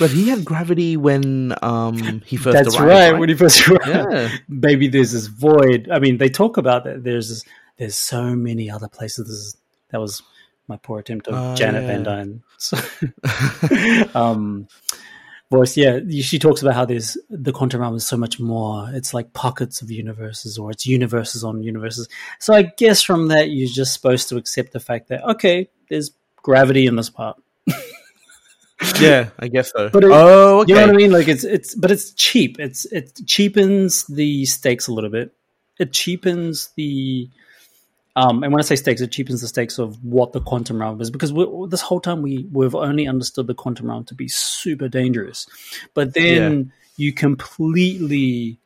But he had gravity when um he first That's arrived. right, When he first arrived. Yeah. maybe there's this void. I mean, they talk about that. There's this, there's so many other places. Is, that was my poor attempt of Oh, Janet yeah. Van Dyne. So, um, voice. Yeah, she talks about how there's the quantum realm is so much more. It's like pockets of universes, or it's universes on universes. So I guess from that, you're just supposed to accept the fact that okay, there's gravity in this part. yeah, I guess so. But it- oh, okay. You know what I mean? Like it's it's, but it's cheap. It's it cheapens the stakes a little bit. It cheapens the, um, and when I say stakes, it cheapens the stakes of what the quantum realm is because we, this whole time we we've only understood the quantum realm to be super dangerous, but then you completely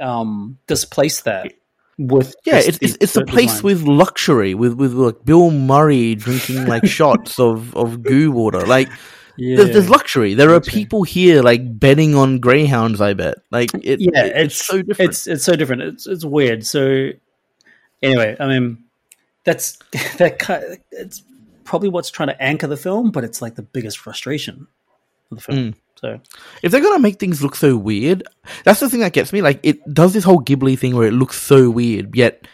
um, displace that with Yeah, it's it's, it's a place design. with luxury, with with like Bill Murray drinking like shots of of goo water. Like yeah. there's, there's luxury. There are people here like betting on greyhounds. I bet. Like it, yeah, it- it's, it's so different. It's it's so different. It's it's weird. So anyway, I mean, that's that. It's probably what's trying to anchor the film, but it's like the biggest frustration of the film. Mm. So if they're gonna make things look so weird, that's the thing that gets me. Like it does this whole Ghibli thing where it looks so weird, yet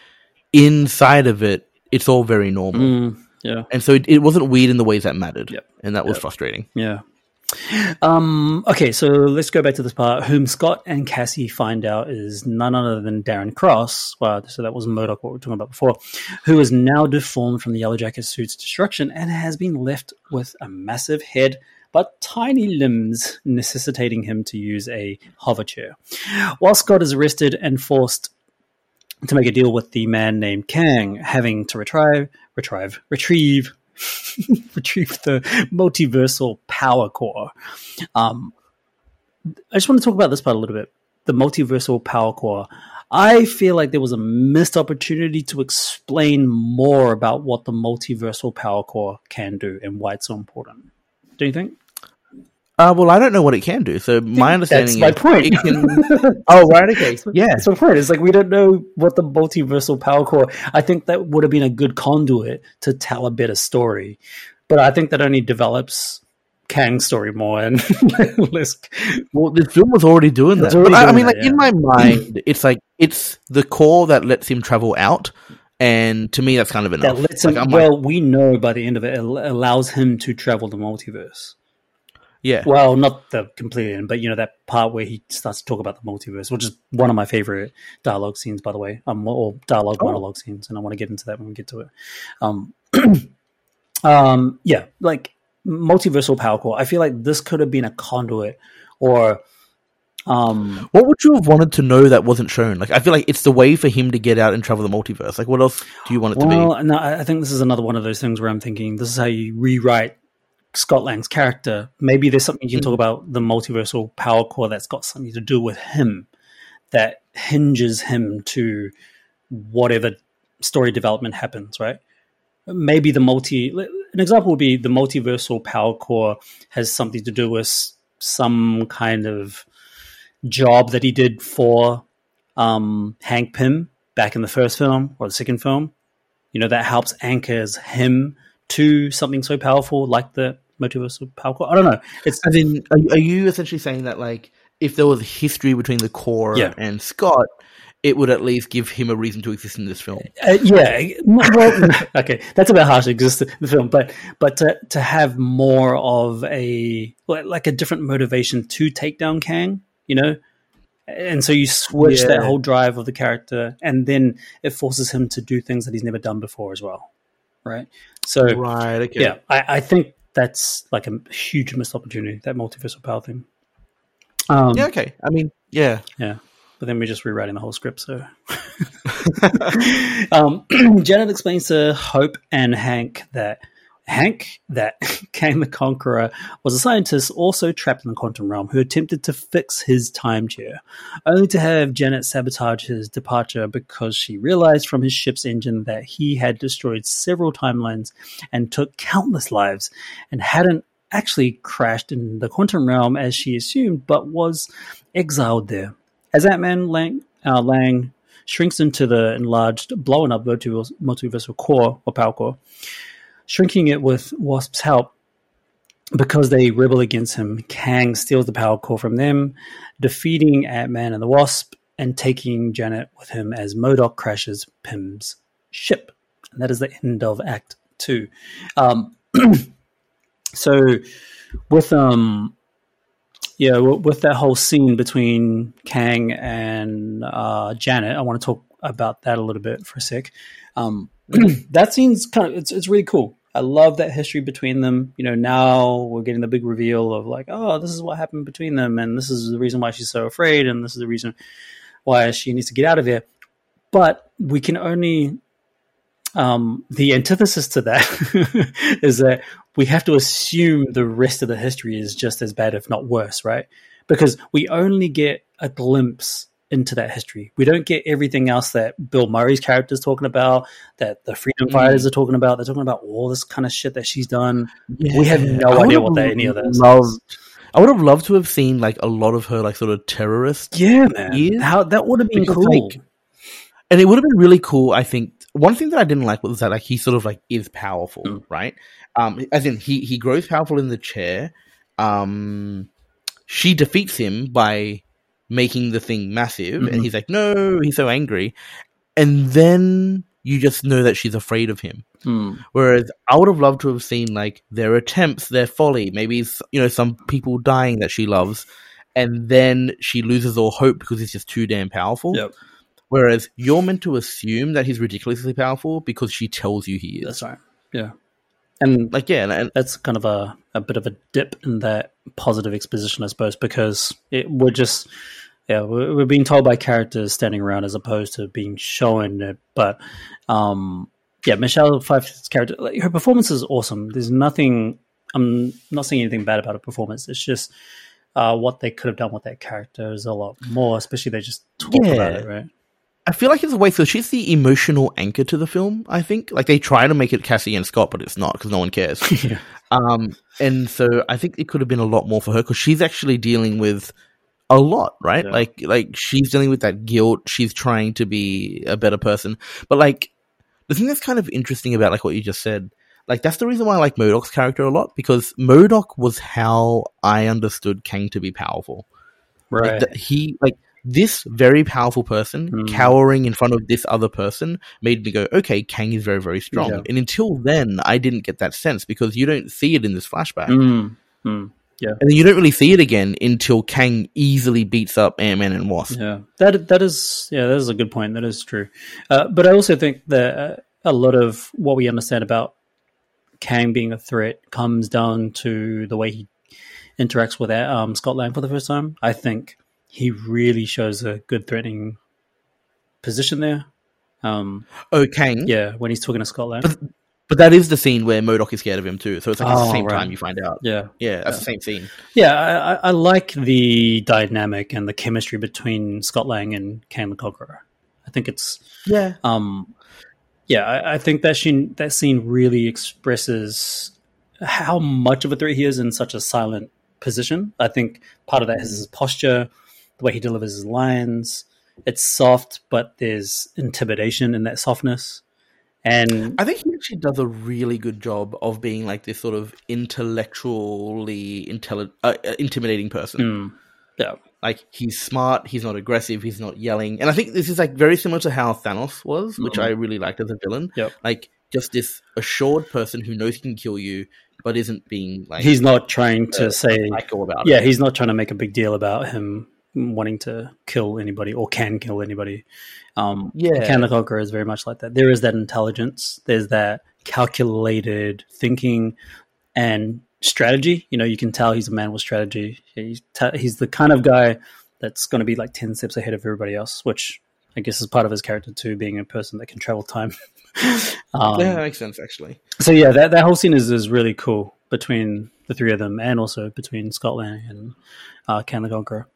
inside of it, it's all very normal. mm, yeah, And so it, it wasn't weird in the ways that mattered, Yep. and that was frustrating. yeah. Um, okay, so let's go back to this part. Whom Scott and Cassie find out is none other than Darren Cross. Wow, so that was Modok, what we were talking about before, who is now deformed from the Yellow Jacket suit's destruction and has been left with a massive head but tiny limbs, necessitating him to use a hover chair. While Scott is arrested and forced to make a deal with the man named Kang, having to retrieve, retrieve, retrieve, retrieve the multiversal power core. Um, I just want to talk about this part a little bit. The multiversal power core. I feel like there was a missed opportunity to explain more about what the multiversal power core can do and why it's so important. Do you think? Uh, well, I don't know what it can do. So my understanding That's my point. it can. oh, right. Okay. Yeah. That's my point. It's like we don't know what the multiversal power core. I think that would have been a good conduit to tell a better story, but I think that only develops Kang's story more and less. Well, the film was already doing that. Already I, I mean, that, like in my mind, it's like it's the core that lets him travel out, and to me, that's kind of enough. That lets him. Like, I'm like, well, we know by the end of it, it allows him to travel the multiverse. Yeah, Well, not the complete end, but you know that part where he starts to talk about the multiverse, which is one of my favorite dialogue scenes, by the way, um, or dialogue Oh. monologue scenes, and I want to get into that when we get to it. Um, um, yeah, like multiversal power core. I feel like this could have been a conduit, or um, What would you have wanted to know that wasn't shown? Like, I feel like it's the way for him to get out and travel the multiverse. Like, what else do you want it to be? well, no, I I think this is another one of those things where I'm thinking this is how you rewrite Scott Lang's character. Maybe there's something you can talk about the multiversal power core that's got something to do with him that hinges him to whatever story development happens, right? Maybe the multi an example would be the multiversal power core has something to do with some kind of job that he did for um, Hank Pym back in the first film or the second film. You know, that helps anchors him to something so powerful like the power core. I don't know. It's As in, are, you- are you essentially saying that, like, if there was history between the core Yeah. and Scott, it would at least give him a reason to exist in this film? Uh, yeah, well, okay, that's about harsh exist in the film, but but to to have more of a like like a different motivation to take down Kang, you know, and so you switch that whole drive of the character, and then it forces him to do things that he's never done before as well, right? So Right. Okay. yeah, I, I think that's like a huge missed opportunity that multiversal power thing. Um, Yeah. Okay. I mean, yeah. yeah. But then we're just rewriting the whole script. So, um, Janet explains to Hope and Hank that Hank, that Kang the Conqueror, was a scientist also trapped in the quantum realm who attempted to fix his time chair, only to have Janet sabotage his departure because she realized from his ship's engine that he had destroyed several timelines and took countless lives and hadn't actually crashed in the quantum realm as she assumed, but was exiled there. As Ant-Man Lang, uh, Lang shrinks into the enlarged, blown up multiversal, multiversal core or power core, shrinking it with Wasp's help. Because they rebel against him, Kang steals the power core from them, defeating Ant-Man and the Wasp and taking Janet with him as Modok crashes Pym's ship. And that is the end of Act Two. Um, so, with um, yeah, with that whole scene between Kang and uh, Janet, I want to talk about that a little bit for a sec. Um, that scene's kind of it's it's really cool. I love that history between them. You know, now we're getting the big reveal of like, oh, this is what happened between them, and this is the reason why she's so afraid, and this is the reason why she needs to get out of here. But we can only um, the antithesis to that is that we have to assume the rest of the history is just as bad, if not worse, right? Because we only get a glimpse into that history. We don't get everything else that Bill Murray's character is talking about, that the freedom fighters are talking about. They're talking about all this kind of shit that she's done. We have no I idea what that, any of this. loved- I would have loved to have seen like a lot of her like sort of terrorist Yeah, man. years. How that would have been Because, cool. like, and it would have been really cool. I think one thing that I didn't like was that like he sort of like is powerful, Mm. right? Um, as in he he grows powerful in the chair. Um, she defeats him by making the thing massive, Mhm. and he's like, no, he's so angry, and then you just know that she's afraid of him. Hmm. Whereas I would have loved to have seen like their attempts, their folly, maybe you know some people dying that she loves, and then she loses all hope because he's just too damn powerful. Yep. Whereas you're meant to assume that he's ridiculously powerful because she tells you he is. That's right. Yeah. And Like yeah, and, that's kind of a, a bit of a dip in that positive exposition, I suppose, because it, we're just, yeah, we're, we're being told by characters standing around as opposed to being shown it. But, um, yeah, Michelle Pfeiffer's character, like, her performance is awesome. There's nothing, I'm not saying anything bad about her performance. It's just uh, what they could have done with that character is a lot more, especially they just talk about it, right? I feel like it's a way. So she's the emotional anchor to the film. I think like they try to make it Cassie and Scott, but it's not because no one cares. yeah. Um, and so I think it could have been a lot more for her because she's actually dealing with a lot, right? Yeah. Like, like she's dealing with that guilt. She's trying to be a better person, but like the thing that's kind of interesting about like what you just said, like that's the reason why I like Modok's character a lot because Modoc was how I understood Kang to be powerful. Like, Right. he like this very powerful person Hmm. cowering in front of this other person made me go, okay, Kang is very, very strong. Yeah. And until then, I didn't get that sense because you don't see it in this flashback. Mm, mm. And then you don't really see it again until Kang easily beats up Ant Man and Wasp. Yeah, that that is yeah, that is a good point. That is true. Uh, but I also think that uh, a lot of what we understand about Kang being a threat comes down to the way he interacts with um, Scott Lang for the first time. I think he really shows a good threatening position there. Um, Oh, Kang. yeah, when he's talking to Scott Lang. But- But that is the scene where Modok is scared of him too. So it's like at Oh, the same right. time you find out. yeah, Yeah, that's Yeah. the same scene. yeah, I, I- like the dynamic and the chemistry between Scott Lang and Kang the Conqueror. I think it's Yeah. Um, yeah, I, I think that scene that scene really expresses how much of a threat he is in such a silent position. I think part of that is his posture, the way he delivers his lines. It's soft, but there's intimidation in that softness. And I think he actually does a really good job of being like this sort of intellectually intelli- uh, uh, intimidating person. mm, yeah, Like he's smart, he's not aggressive, he's not yelling, and I think this is like very similar to how Thanos was, which Mhm. I really liked as a villain. Yep. Like just this assured person who knows he can kill you, but isn't being like he's not trying to uh, say, about yeah, it. he's not trying to make a big deal about him wanting to kill anybody or can kill anybody. Um, Yeah. Kang the Conqueror is very much like that. There is that intelligence. There's that calculated thinking and strategy. You know, you can tell he's a man with strategy. He's, t- he's the kind of guy that's going to be like 10 steps ahead of everybody else, which I guess is part of his character too, being a person that can travel time. um, yeah, that makes sense actually. so yeah, that, that whole scene is, is really cool between the three of them and also between Scott Lang and uh, Kang the Conqueror.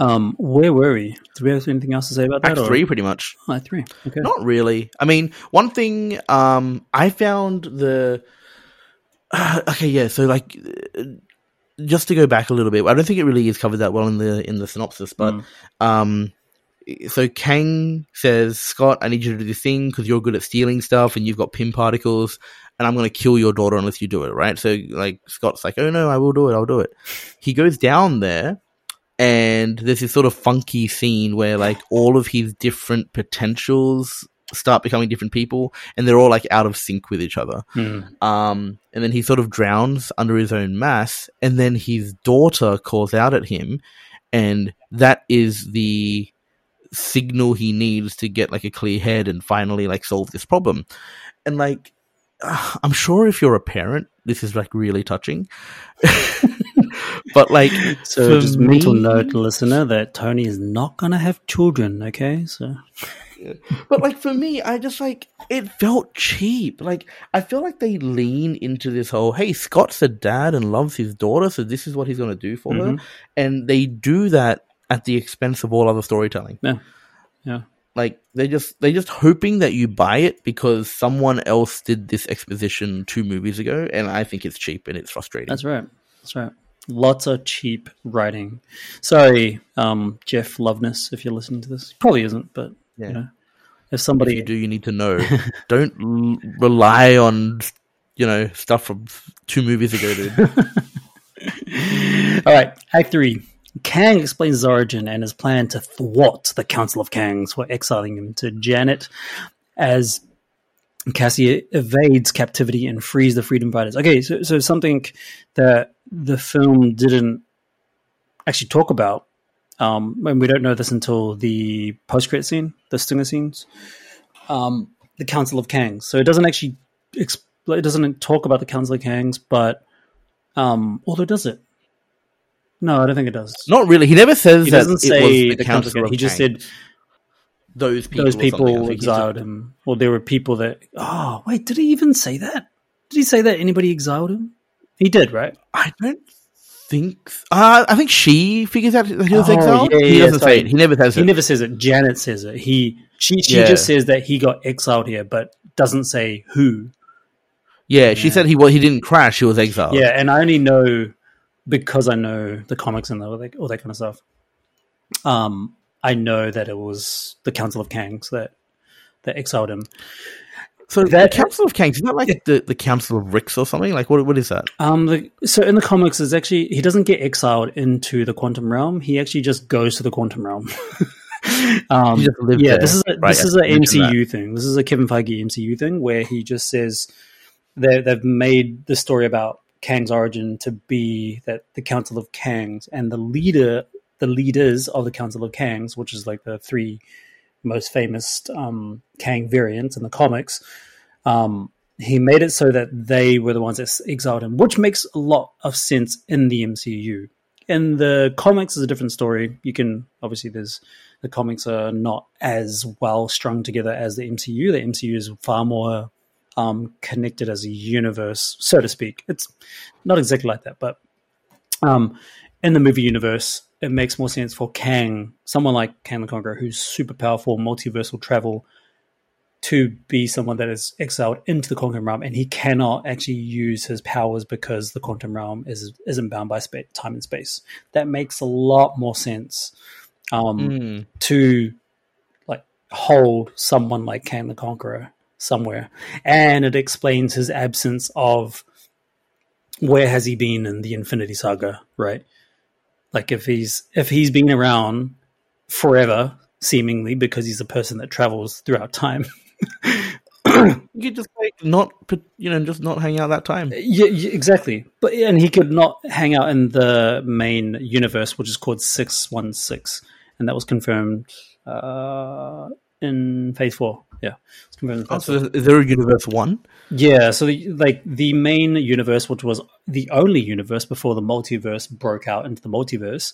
Um, where were we? Do we have anything else to say about that? Act or- three, pretty much. Oh, Act three. Okay. Not really. I mean, one thing um, I found the okay, yeah. So like, uh, just to go back a little bit, I don't think it really is covered that well in the in the synopsis, but Mm. um, so Kang says, Scott, I need you to do this thing because you're good at stealing stuff and you've got Pym particles, and I'm going to kill your daughter unless you do it, right? So like, Scott's like, oh no, I will do it, I'll do it. He goes down there. And there's this sort of funky scene where like all of his different potentials start becoming different people and they're all like out of sync with each other. Mm. Um, and then he sort of drowns under his own mass and then his daughter calls out at him and that is the signal he needs to get like a clear head and finally like solve this problem. And like, I'm sure if you're a parent, this is like really touching. but like, So For just mental me- note, listener, that Tony is not going to have children. Okay, so but like for me, I just like it felt cheap. Like I feel like they lean into this whole, hey, Scott's a dad and loves his daughter, so this is what he's gonna do for her. Mhm. And they do that, at the expense of all other storytelling. Yeah. Yeah. Like they just they're just hoping that you buy it because someone else did this exposition two movies ago, and I think it's cheap and it's frustrating. That's right. That's right. Lots of cheap writing. Sorry, um, Jeff Loveness, if you're listening to this. Probably isn't, but Yeah. you know, if If somebody you do, you need to know. Don't l- rely on you know stuff from two movies ago, dude. All right, Act Three. Kang explains his origin and his plan to thwart the Council of Kangs for exiling him to Janet as Cassie evades captivity and frees the Freedom Fighters. Okay, so, so something that the film didn't actually talk about, um, and we don't know this until the post-credit scene, the stinger scenes, um, the Council of Kangs. So it doesn't actually exp- it doesn't talk about the Council of Kangs, but um, although does it? No, I don't think it does. Not really. He never says he that doesn't say the the Council of. Kangs. He just said those people. those or something. I people exiled him. Well, there were people that. Oh, wait, did he even say that? Did he say that anybody exiled him? He did, right? I don't think. Uh, I think she figures out that he was Oh, exiled. yeah, he yeah, doesn't sorry. say it. He never says He it. never says it. Janet says it. He she she Yeah. just says that he got exiled here, but doesn't say who. yeah, she Yeah. said he was. He didn't crash. He was exiled. Yeah, and I only know because I know the comics and all that, all that kind of stuff. Um, I know that it was the Council of Kangs that that exiled him. So That- the Council of Kangs is that like the, the Council of Ricks or something? Like what? What is that? Um, the, so in the comics, is actually he doesn't get exiled into the quantum realm. He actually just goes to the quantum realm. um, just yeah, there, this is a, right? this is an mentioned that. MCU thing. This is a Kevin Feige MCU thing where he just says they they've made the story about Kang's origin to be that the Council of Kangs and the leader, the leaders of the Council of Kangs, which is like the three most famous um, Kang variants in the comics. Um, he made it so that they were the ones that exiled him, which makes a lot of sense in the MCU. In the comics, is a different story. You can obviously there's the comics are not as well strung together as the MCU. The MCU is far more um, connected as a universe, so to speak. It's not exactly like that, but um, in the movie universe, it makes more sense for Kang, someone like Kang the Conqueror, who's super powerful, multiversal travel, to be someone that is exiled into the quantum realm, and he cannot actually use his powers because the quantum realm is isn't bound by space, time and space. That makes a lot more sense um, Mm. to like hold someone like Kang the Conqueror somewhere, and it explains his absence of where has he been in the Infinity Saga, right? Like if he's if he's been around forever, seemingly because he's a person that travels throughout time. You just like not you know, just not hang out that time. Yeah, yeah, exactly. But and he could not hang out in the main universe, which is called Six One Six, and that was confirmed uh, in Phase Four. Yeah, it's confirmed. In Oh, so is there a universe one? Yeah, so the, like the main universe, which was the only universe before the multiverse broke out into the multiverse,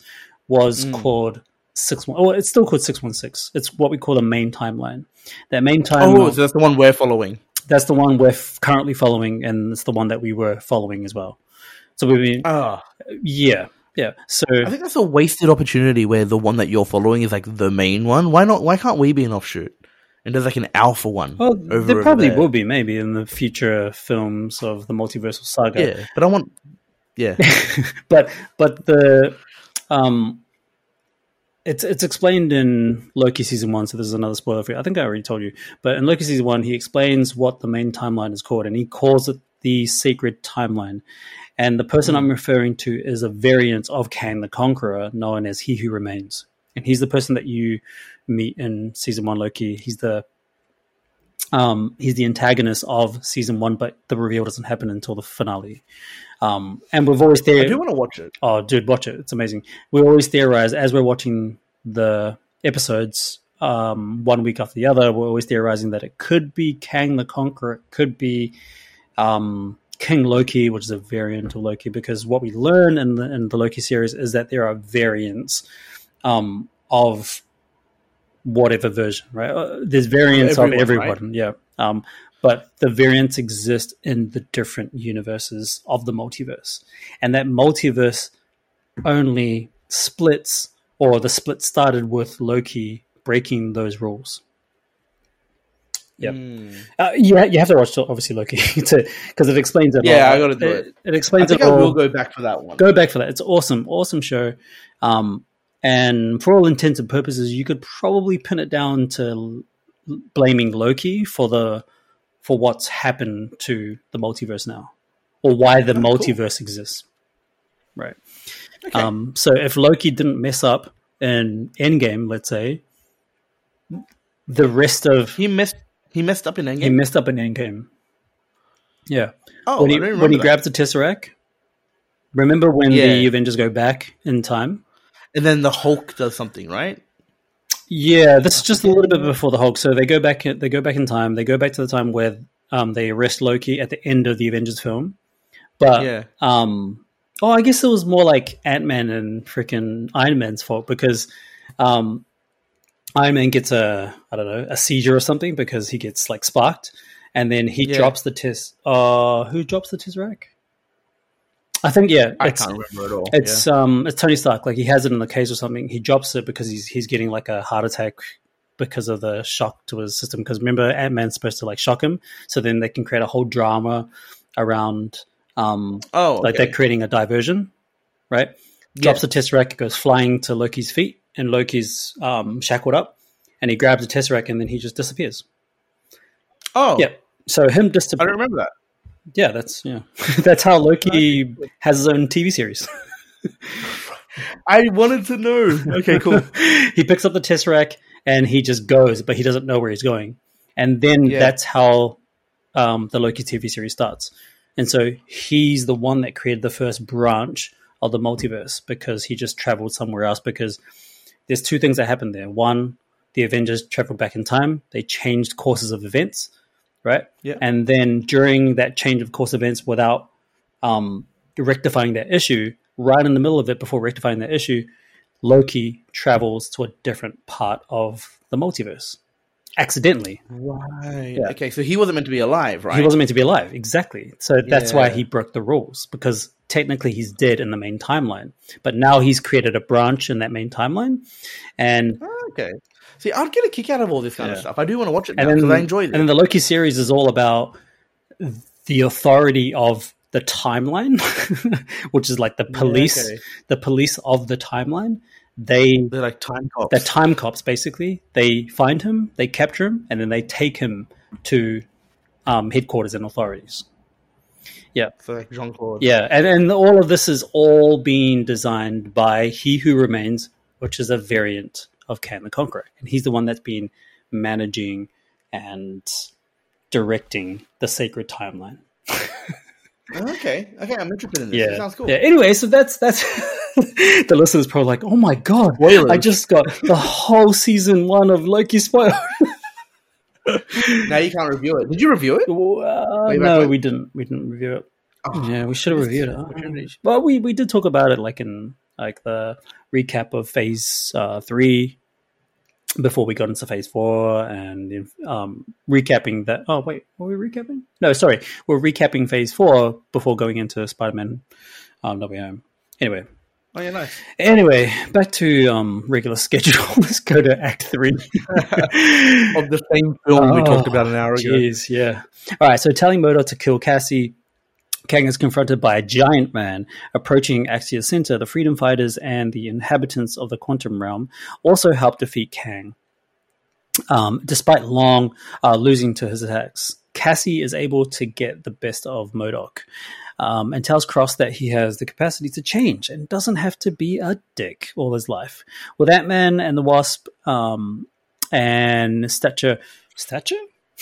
was Mm. called six one. Oh, it's still called six one six. It's what we call a main timeline. That main timeline. Oh, so that's the one we're following. that's the one we're f- currently following, and it's the one that we were following as well. So we've been, Ah, yeah, yeah. So I think that's a wasted opportunity where the one that you're following is like the main one. Why not? Why can't we be an offshoot? And there's like an alpha one. well, over- there probably there. will be maybe in the future films of the multiversal saga. Yeah, but I want. Yeah, but but the um it's it's explained in Loki season one, so this is another spoiler for you. I think I already told you, but in Loki season one, he explains what the main timeline is called, and he calls it the sacred timeline. And the person I'm referring to is a variant of Kang the Conqueror, known as He Who Remains, and he's the person that you meet in season one Loki. He's the um, he's the antagonist of season one, but the reveal doesn't happen until the finale. Um, and we've always I do want to watch it. Oh, dude, watch it. It's amazing. We always theorize as we're watching the episodes, um, one week after the other. We're always theorizing that it could be Kang the Conqueror, it could be um, King Loki, which is a variant of Loki. Because what we learn in the in the Loki series is that there are variants um, of whatever version, right? Uh, there's variants Everyone, of right? everyone, yeah. Um, but the variants exist in the different universes of the multiverse, and that multiverse only splits or the split started with Loki breaking those rules. Yeah, Mm. Uh, you, ha- you have to watch obviously Loki to because it explains it. Yeah, all. I gotta do it. it. It I explains think it I all. will go back for that one. Go back for that. It's awesome, awesome show. Um, and for all intents and purposes, you could probably pin it down to blaming Loki for the for what's happened to the multiverse now, or why the Oh, cool. multiverse exists. Right. Okay. Um, so if Loki didn't mess up in Endgame, let's say, the rest of he messed. He messed up in Endgame. he messed up in Endgame. Yeah oh, when I he when he grabs the tesseract. Remember when the Avengers go back in time? And then the Hulk does something, right? Yeah, this is just a little bit before the Hulk. So they go back. They go back in time. They go back to the time where um, they arrest Loki at the end of the Avengers film. But yeah. um, oh, I guess it was more like Ant Man and freaking Iron Man's fault because um, Iron Man gets a I don't know a seizure or something because he gets like sparked, and then he Yeah. drops the test. Uh, who drops the tesseract? I think yeah, I it's- can't remember at all. it's um it's Tony Stark. Like he has it in the case or something. He drops it because he's he's getting like a heart attack because of the shock to his system. Because remember, Ant Man's supposed to like shock him, so then they can create a whole drama around um yeah. oh, like they're creating a diversion, right? Drops the tesseract, it goes flying to Loki's feet, and Loki's um shackled up, and he grabs the tesseract, and then he just disappears. Oh, Yeah. So him just I don't remember that. Yeah, that's yeah, that's how Loki has his own TV series. I wanted to know. Okay, cool. he picks up the Tesseract and he just goes, but he doesn't know where he's going. And then Yeah. that's how um, the Loki TV series starts. And so he's the one that created the first branch of the multiverse because he just traveled somewhere else. Because there's two things that happened there. One, the Avengers traveled back in time, they changed courses of events, right? Yeah. And then during that change of course events, without um, rectifying that issue, right in the middle of it, before rectifying that issue, Loki travels to a different part of the multiverse accidentally. Right. Yeah. Okay, so he wasn't meant to be alive, right? He wasn't meant to be alive, exactly. So that's why he broke the rules because technically he's dead in the main timeline. But now he's created a branch in that main timeline, and Oh, okay. See, I'd get a kick out of all this kind of stuff. I do want to watch it now and because I enjoy it. and then the Loki series is all about the authority of the timeline, which is like the police, okay. the police of the timeline. They They're like time cops. they're time cops basically. They find him, they capture him, and then they take him to um, headquarters and authorities. so like Jean Claude. Yeah, and and all of this is all being designed by He Who Remains, which is a variant of Kang the Conqueror, and he's the one that's been managing and directing the sacred timeline. Okay. Okay, I'm interested in this. Yeah, sounds cool. Yeah. Anyway, so that's that's the listeners probably like, oh my god, Spoilers. I just got the whole season one of Loki spoiled. Now you can't review it. Did you review it? Uh, no, we didn't. We didn't review it. Oh, yeah, we should have reviewed it. Well, we we did talk about it like in like the recap of Phase uh, Three before we got into Phase Four, and um, recapping that. Oh wait, were we recapping? No, sorry, we're recapping Phase Four before going into Spider-Man um, No Way Home. Anyway, Oh, yeah, nice. anyway, back to um, regular schedule. Let's go to Act Three. Of the same film we Oh, talked about an hour ago. Jeez, yeah. All right, so telling Modok to kill Cassie, Kang is confronted by a giant man approaching Axia Center. The freedom fighters and the inhabitants of the quantum realm also help defeat Kang. Um, despite Lang uh, losing to his attacks, Cassie is able to get the best of Modok um, and tells Cross that he has the capacity to change and doesn't have to be a dick all his life. With Ant Man and the Wasp um, and Stature. Stature?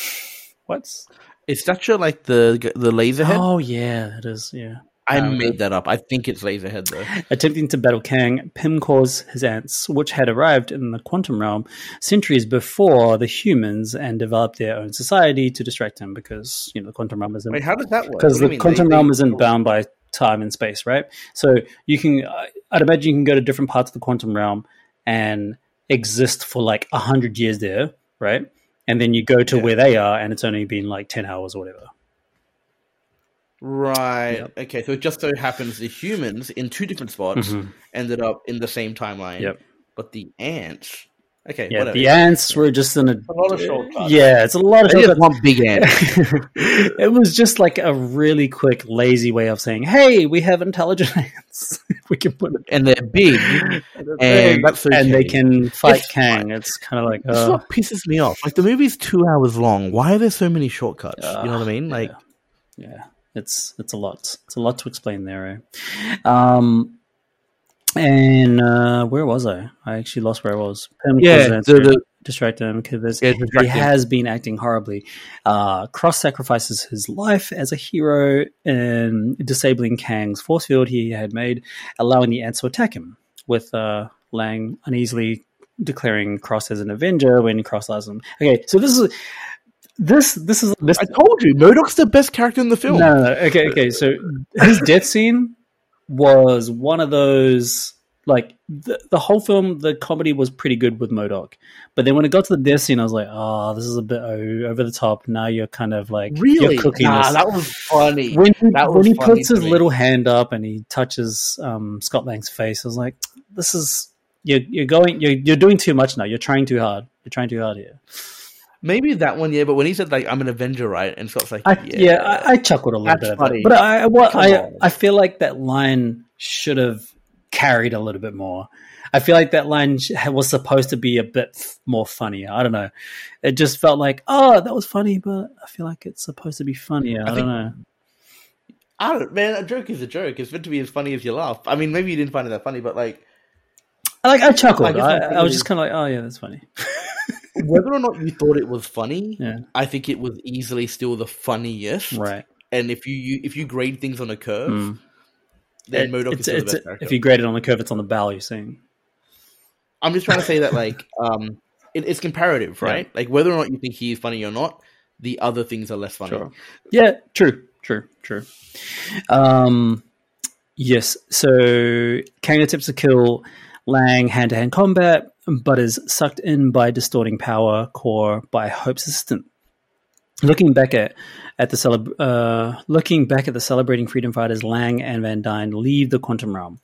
What's. Is Stature like the the laser head? Oh, yeah, it is, yeah. I um, made that up. I think it's Laserhead though. Attempting to battle Kang, Pym calls his ants, which had arrived in the quantum realm centuries before the humans and developed their own society to distract him because, you know, the quantum realm isn't Wait, how does that work? because What do you the quantum They- realm they- isn't bound by time and space, right? So you can, I- I'd imagine you can go to different parts of the quantum realm and exist for like a hundred years there, right? And then you go to Yeah. where they are, and it's only been like ten hours or whatever. Right. Yep. Okay. So it just so happens the humans in two different spots Mhm. ended up in the same timeline. Yep. but the ants. Okay, Yeah, whatever. the ants were just in a. A lot of shortcuts. Yeah, it's a lot of shortcuts. want big ants. it was just like a really quick, lazy way of saying, "Hey, we have intelligent ants. we can put it and they're big, and that's okay. and they can fight It's Kang." It's kind of like, This is uh, what pisses me off. Like the movie's two hours long. Why are there so many shortcuts? you know what I mean? Like, yeah, it's it's a lot. It's a lot to explain there. Eh? Um, and uh, where was I? I actually lost where I was. Pym yeah, the, the distract him because Yeah, he has been acting horribly. Uh, Cross sacrifices his life as a hero in disabling Kang's force field he had made, allowing the ants to attack him. With uh, Lang uneasily declaring Cross as an Avenger when Cross allows him. Okay, so this is this this is this. I told you, Modok's the best character in the film. No, no, no. Okay, okay. So his death scene was one of those like the, the whole film. The comedy was pretty good with Modok, but then when it got to the death scene, I was like, oh, this is a bit over the top. Now you're kind of like really? you're cooking nah, this. that was funny. when he, that when he funny puts his me. little hand up and he touches um, Scott Lang's face, I was like, this is you're you're going you're you're doing too much now. You're trying too hard. You're trying too hard here. Maybe that one, yeah. But when he said like, "I'm an Avenger," right, and Scott's like, I, "Yeah, yeah, I, I chuckled a little bit, funny. but I, I, what, Come I, on. I feel like that line should have carried a little bit more. I feel like that line was supposed to be a bit f- more funnier. I don't know. It just felt like, oh, that was funny, but I feel like it's supposed to be funnier. I, I don't know. I don't, man. A joke is a joke. It's meant to be as funny as you laugh. I mean, maybe you didn't find it that funny, but like, I like I chuckled. I I, I'm was just kind of like, oh yeah, that's funny. whether or not you thought it was funny, Yeah. I think it was easily still the funniest. Right. And if you, you if you grade things on a curve, Mm. then It- Modok is it's, still the best if you grade it on the curve, it's on the barrel. You're saying. I'm just trying to say that like um, it, it's comparative, Yeah. right? Like whether or not you think he is funny or not, the other things are less funny. Sure. Yeah, true, true, true. Um, yes. So Kang tips to kill Lang hand to hand combat, but is sucked in by distorting power core by Hope's assistant. Looking back at at the celeb- uh, looking back at the celebrating freedom fighters, Lang and Van Dyne leave the quantum realm.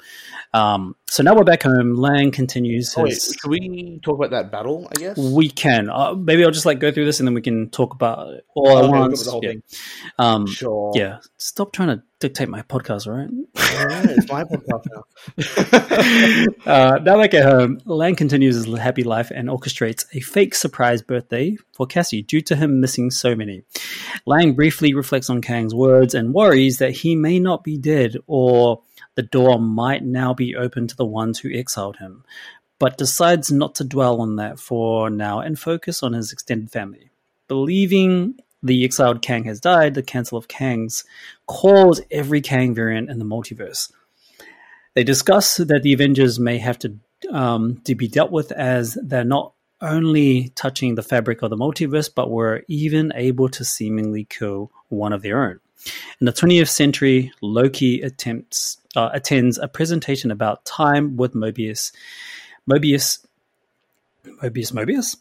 Um, so now we're back home. Lang continues Oh, wait, his. should we talk about that battle? I guess. we can. Uh, maybe I'll just like go through this and then we can talk about it all at once. the whole Yeah. thing. Um, Sure. yeah, stop trying to dictate my podcast, all right? Alright, it's my podcast now. uh, now back at home, Lang continues his happy life and orchestrates a fake surprise birthday for Cassie due to him missing so many. Lang briefly reflects on Kang's words and worries that he may not be dead or the door might now be open to the ones who exiled him, but decides not to dwell on that for now and focus on his extended family. Believing the exiled Kang has died, the Council of Kangs calls every Kang variant in the multiverse. They discuss that the Avengers may have to um, to be dealt with as they're not only touching the fabric of the multiverse, but were even able to seemingly kill one of their own. In the 20th century, Loki attempts uh, attends a presentation about time with Mobius. Mobius, Mobius, Mobius,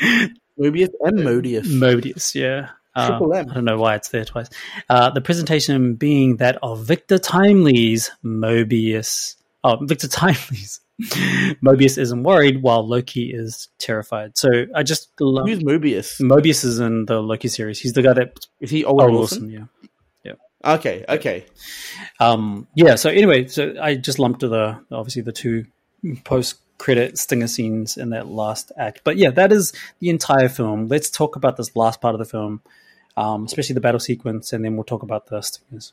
Mobius and Modius. Mobius, yeah. Uh, Triple M. I don't know why it's there twice. Uh, the presentation being that of Victor Timely's Mobius. Oh, Victor Timely's Mobius isn't worried, while Loki is terrified. So I just love Who's Mobius? Mobius is in the Loki series. He's the guy that Is he Owen Wilson. Wilson? Yeah. Okay, okay. Um, yeah. So anyway, so I just lumped the obviously the two post credit stinger scenes in that last act. But yeah, that is the entire film. Let's talk about this last part of the film, um, especially the battle sequence, and then we'll talk about the stingers.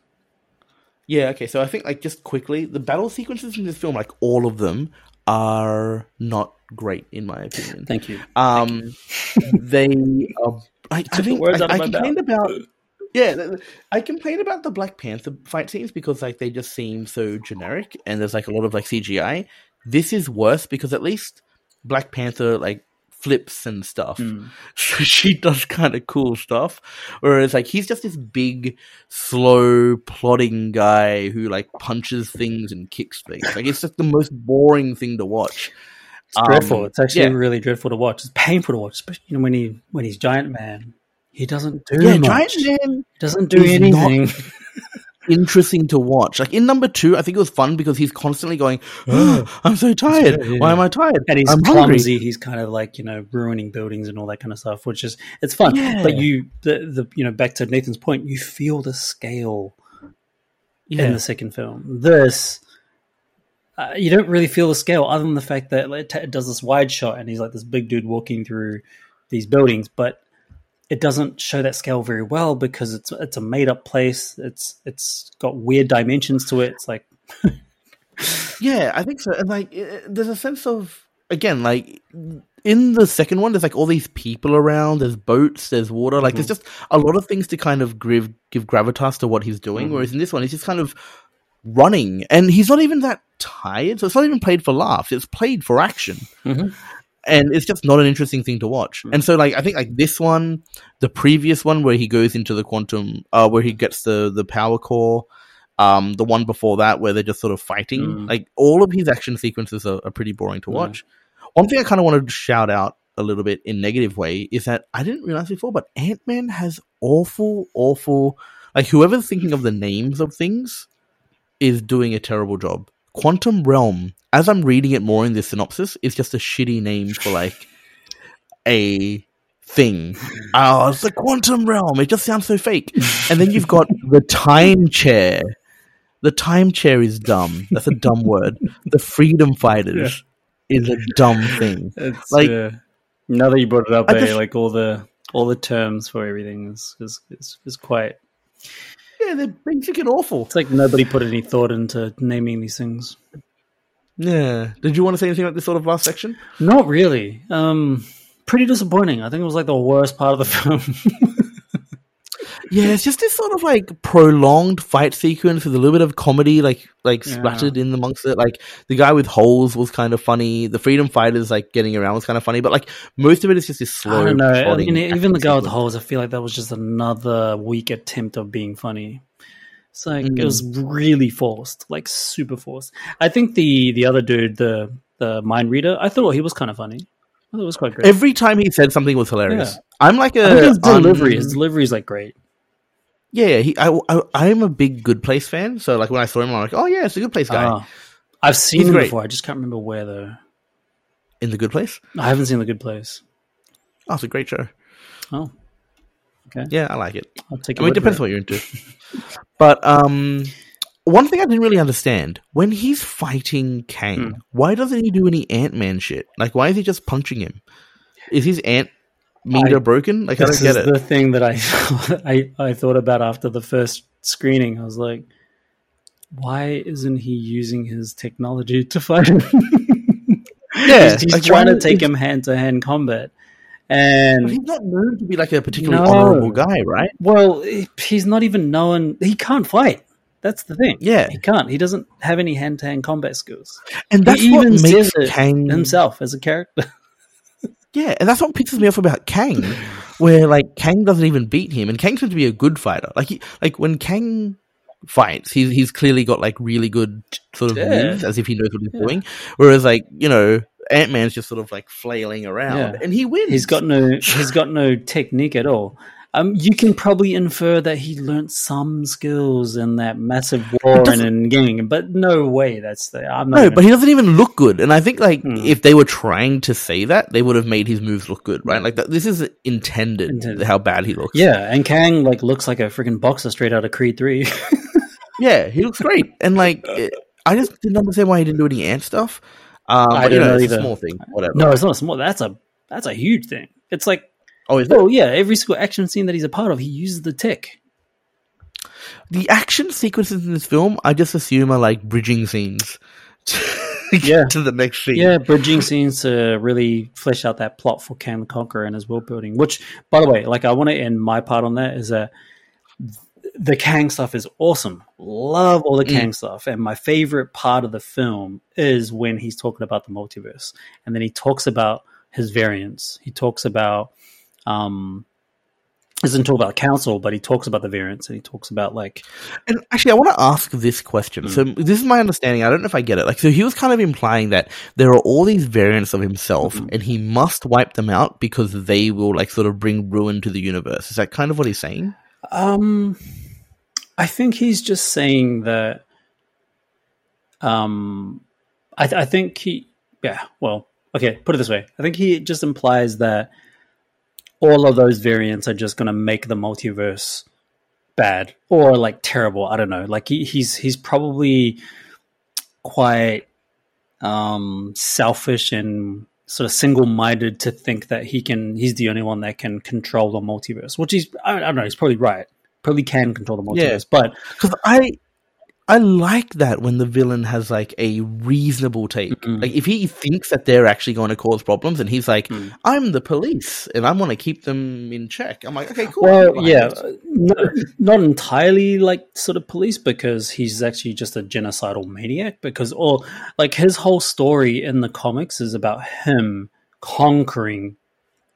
Yeah, okay. So I think like just quickly, the battle sequences in this film, like all of them, are not great in my opinion. Thank you. Um, they are. I, I think words I, I complained about. Yeah, I complained about the Black Panther fight scenes because like they just seem so generic, and there's like a lot of like CGI. This is worse because at least Black Panther like flips and stuff. Mm. So she does kind of cool stuff. Whereas like he's just this big, slow, plodding guy who like punches things and kicks things. Like it's just the most boring thing to watch. It's dreadful. Um, It's actually yeah. really dreadful to watch. It's painful to watch, especially you know, when he when he's giant man. He doesn't do Yeah, much. Giant Man He doesn't do is not- anything. interesting to watch. Like in number two, I think it was fun because he's constantly going, oh, "I'm so tired. Yeah. Why am I tired? and he's I'm clumsy. hungry." He's kind of like you know ruining buildings and all that kind of stuff, which is it's fun. Yeah. But you the the you know back to Nathan's point, you feel the scale in the second film. This. Uh, you don't really feel the scale, other than the fact that like, it does this wide shot and he's like this big dude walking through these buildings, but it doesn't show that scale very well because it's it's a made up place. It's it's got weird dimensions to it. It's like yeah, I think so. And like, there's a sense of again, like in the second one, there's like all these people around. There's boats. There's water. Like, there's just a lot of things to kind of give give gravitas to what he's doing. Mhm. Whereas in this one, he's just kind of running, and he's not even that tired. So it's not even played for laughs. It's played for action. Mhm. And it's just not an interesting thing to watch. Mm. And so, like, I think like this one, the previous one where he goes into the quantum, uh, where he gets the the power core, um, the one before that where they're just sort of fighting. Mm. Like all of his action sequences are, are pretty boring to Yeah. watch. One thing I kind of wanted to shout out a little bit in negative way is that I didn't realize before, but Ant Man has awful, awful. Like whoever's thinking of the names of things is doing a terrible job. Quantum Realm, as I'm reading it more in the synopsis, is just a shitty name for like a thing. Oh, it's the Quantum Realm. It just sounds so fake. And then you've got the Time Chair. The Time Chair is dumb. That's a dumb word. The Freedom Fighters is a dumb thing. It's Like- now that you brought it up, eh, just- like all the all the terms for everything is is, is is quite. Yeah, they're basic and awful. It's like nobody put any thought into naming these things. Yeah. Did you want to say anything about this sort of last section? Not really. Um, pretty disappointing. I think it was like the worst part of the film. Yeah, it's just this sort of like prolonged fight sequence with a little bit of comedy, like like Yeah. splattered in amongst it. Like the guy with holes was kind of funny. The freedom fighters like getting around was kind of funny, but like most of it is just this slow. I don't know. I mean, even the guy with the holes, I feel like that was just another weak attempt of being funny. It's like it was mm. really forced, like super forced. I think the the other dude, the the mind reader, I thought he was kind of funny. I thought it was quite great. Every time he said something was hilarious. Yeah. I'm like a his delivery, his delivery is like great. Yeah, he, I, I I'm a big Good Place fan, so like when I saw him, I'm like, oh yeah, it's a Good Place guy Ah. I've seen He's him great. before. I just can't remember where though. in the Good Place. I haven't seen The Good Place. Oh, it's a great show. Oh, okay. Yeah, I like it. I'll take. I mean, it depends what you're into. but um, one thing I didn't really understand when he's fighting Kang, Hmm. why doesn't he do any Ant Man shit? Like, why is he just punching him? Is his ant meter I- broken? Like, I don't is get it. the thing that I, I I thought about after the first screening. I was like, why isn't he using his technology to fight him? Yeah, he's, he's like, trying to take him hand to hand combat, and he's not known to be like a particularly No. honorable guy, right? well, he's not even known. He can't fight. That's the thing. Yeah, He can't. He doesn't have any hand to hand combat skills and that's he what even makes Kang himself as a character. Yeah, and that's what pisses me off about Kang, where like Kang doesn't even beat him, and Kang seems to be a good fighter. Like, he, like when Kang fights, he's he's clearly got like really good sort of Yeah. moves, as if he knows what he's Yeah. doing. Whereas like you know, Ant Man's just sort of like flailing around, Yeah. and he wins. He's got no he's got no technique at all. Um, you can probably infer that he learnt some skills in that massive war and in gaming, but no way that's the. I'm not. no, even- but he doesn't even look good. And I think like Hmm. if they were trying to say that, they would have made his moves look good, right? Like that, this is intended, Intended. how bad he looks. yeah, and Kang like looks like a freaking boxer straight out of Creed Three. Yeah, he looks great, and like it, I just didn't understand why he didn't do any ant stuff. Um, I but, don't know, know it's a either. small thing. Whatever. no, it's not a small. That's a that's a huge thing. It's like Oh, is it? yeah, every single action scene that he's a part of, he uses the tech. The action sequences in this film, I just assume are like bridging scenes. to get Yeah. to the next scene. Yeah, bridging scenes to really flesh out that plot for Kang the Conqueror and his world building. Which, by the way, like I want to end my part on that is that the Kang stuff is awesome. Love all the Mm. Kang stuff, and my favorite part of the film is when he's talking about the multiverse, and then he talks about his variants. He talks about um. Doesn't talk about council, but he talks about the variants, and he talks about like And actually, I want to ask this question. So, Mm. this is my understanding. I don't know if I get it. Like, so he was kind of implying that there are all these variants of himself, Mm-hmm. and he must wipe them out because they will, like, sort of bring ruin to the universe. Is that kind of what he's saying? Um, I think he's just saying that. Um, I, th- I think he, yeah. Well, okay. Put it this way: I think he just implies that all of those variants are just going to make the multiverse bad or like terrible. I don't know. Like he, he's he's probably quite um, selfish and sort of single-minded to think that he can he's the only one that can control the multiverse which is i, I don't know he's probably right probably can control the multiverse Yeah. but Because I I like that when the villain has like a reasonable take. Mm-mm. Like if he thinks that they're actually going to cause problems, and he's like, Mm. "I'm the police, and I want to keep them in check." I'm like, "Okay, cool." well yeah it. not, not entirely like sort of police because he's actually just a genocidal maniac because or like his whole story in the comics is about him conquering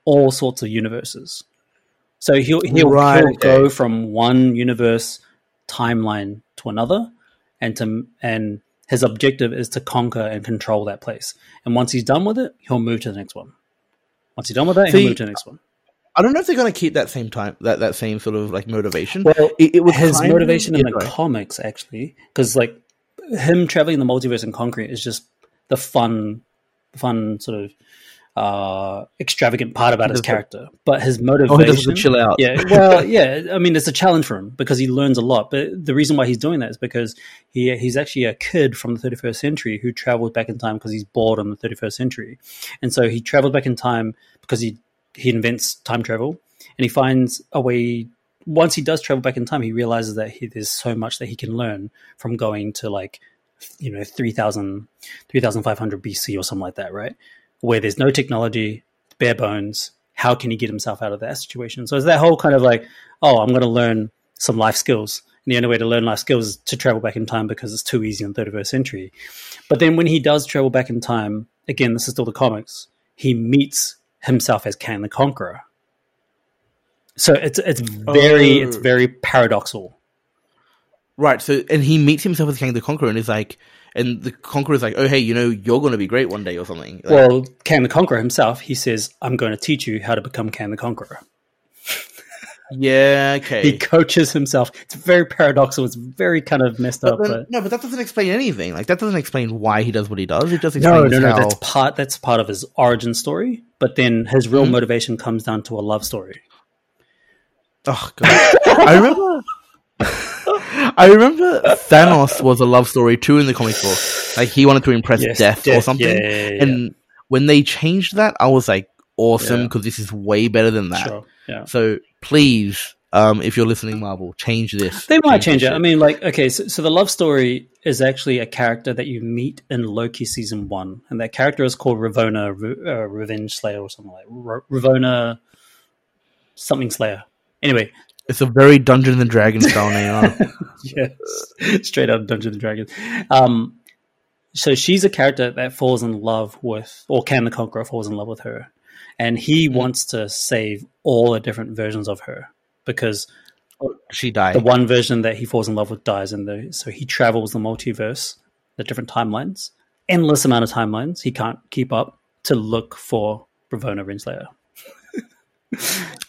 all sorts of universes so he'll he'll, Right, he'll okay. go from one universe timeline to another and to and his objective is to conquer and control that place and once he's done with it he'll move to the next one once he's done with that See, he'll move to the next one I don't know if they're going to keep that same time that that same sort of like motivation. Well, it, it was his motivation in the sorry. comics actually because like him traveling the multiverse and conquering it is just the fun fun sort of uh extravagant part about his character but his motivation. Oh, he doesn't chill out. yeah well yeah i mean it's a challenge for him because he learns a lot but the reason why he's doing that is because he he's actually a kid from the 31st century who traveled back in time because he's bored in the 31st century and so he traveled back in time because he he invents time travel and he finds a way once he does travel back in time he realizes that he, there's so much that he can learn from going to like you know 3000 3500 bc or something like that right where there's no technology bare bones how can he get himself out of that situation so it's that whole kind of like oh i'm going to learn some life skills and the only way to learn life skills is to travel back in time because it's too easy in the 31st century but then when he does travel back in time again this is still the comics he meets himself as Kang the Conqueror. So it's it's very Oh. it's very paradoxal. Right. So, and he meets himself as Kang the Conqueror, and is like, and the Conqueror is like, "Oh, hey, you know, you're going to be great one day, or something." Like, Well, Kang the Conqueror himself, he says, "I'm going to teach you how to become Kang the Conqueror." yeah, Okay. He coaches himself. It's very paradoxal. It's very kind of messed But up. then- But no, but that doesn't explain anything. Like that doesn't explain why he does what he does. It just no, no, no. how. That's part. That's part of his origin story. But then his real Mhm. motivation comes down to a love story. Oh god, I remember. I remember Thanos was a love story too in the comic book. Like he wanted to impress Yes, death, or something. yeah, yeah, yeah, And when they changed that, I was like, awesome, because this is way better than that. Sure. Yeah. So please, um, if you're listening, Marvel, change this. They might change this it. I mean, like, okay, so, so the love story is actually a character that you meet in Loki season one, and that character is called Ravonna, Re- uh, Revenge Slayer, or something like R- Ravonna, something Slayer. Anyway, it's a very Dungeons and Dragons style name. yes, straight out of Dungeons and Dragons. Um, so she's a character that falls in love with, or Kang the Conqueror falls in love with her, and he Mm. wants to save all the different versions of her because she died. the one version that he falls in love with dies and so he travels the multiverse the different timelines endless amount of timelines he can't keep up to look for Ravonna Renslayer.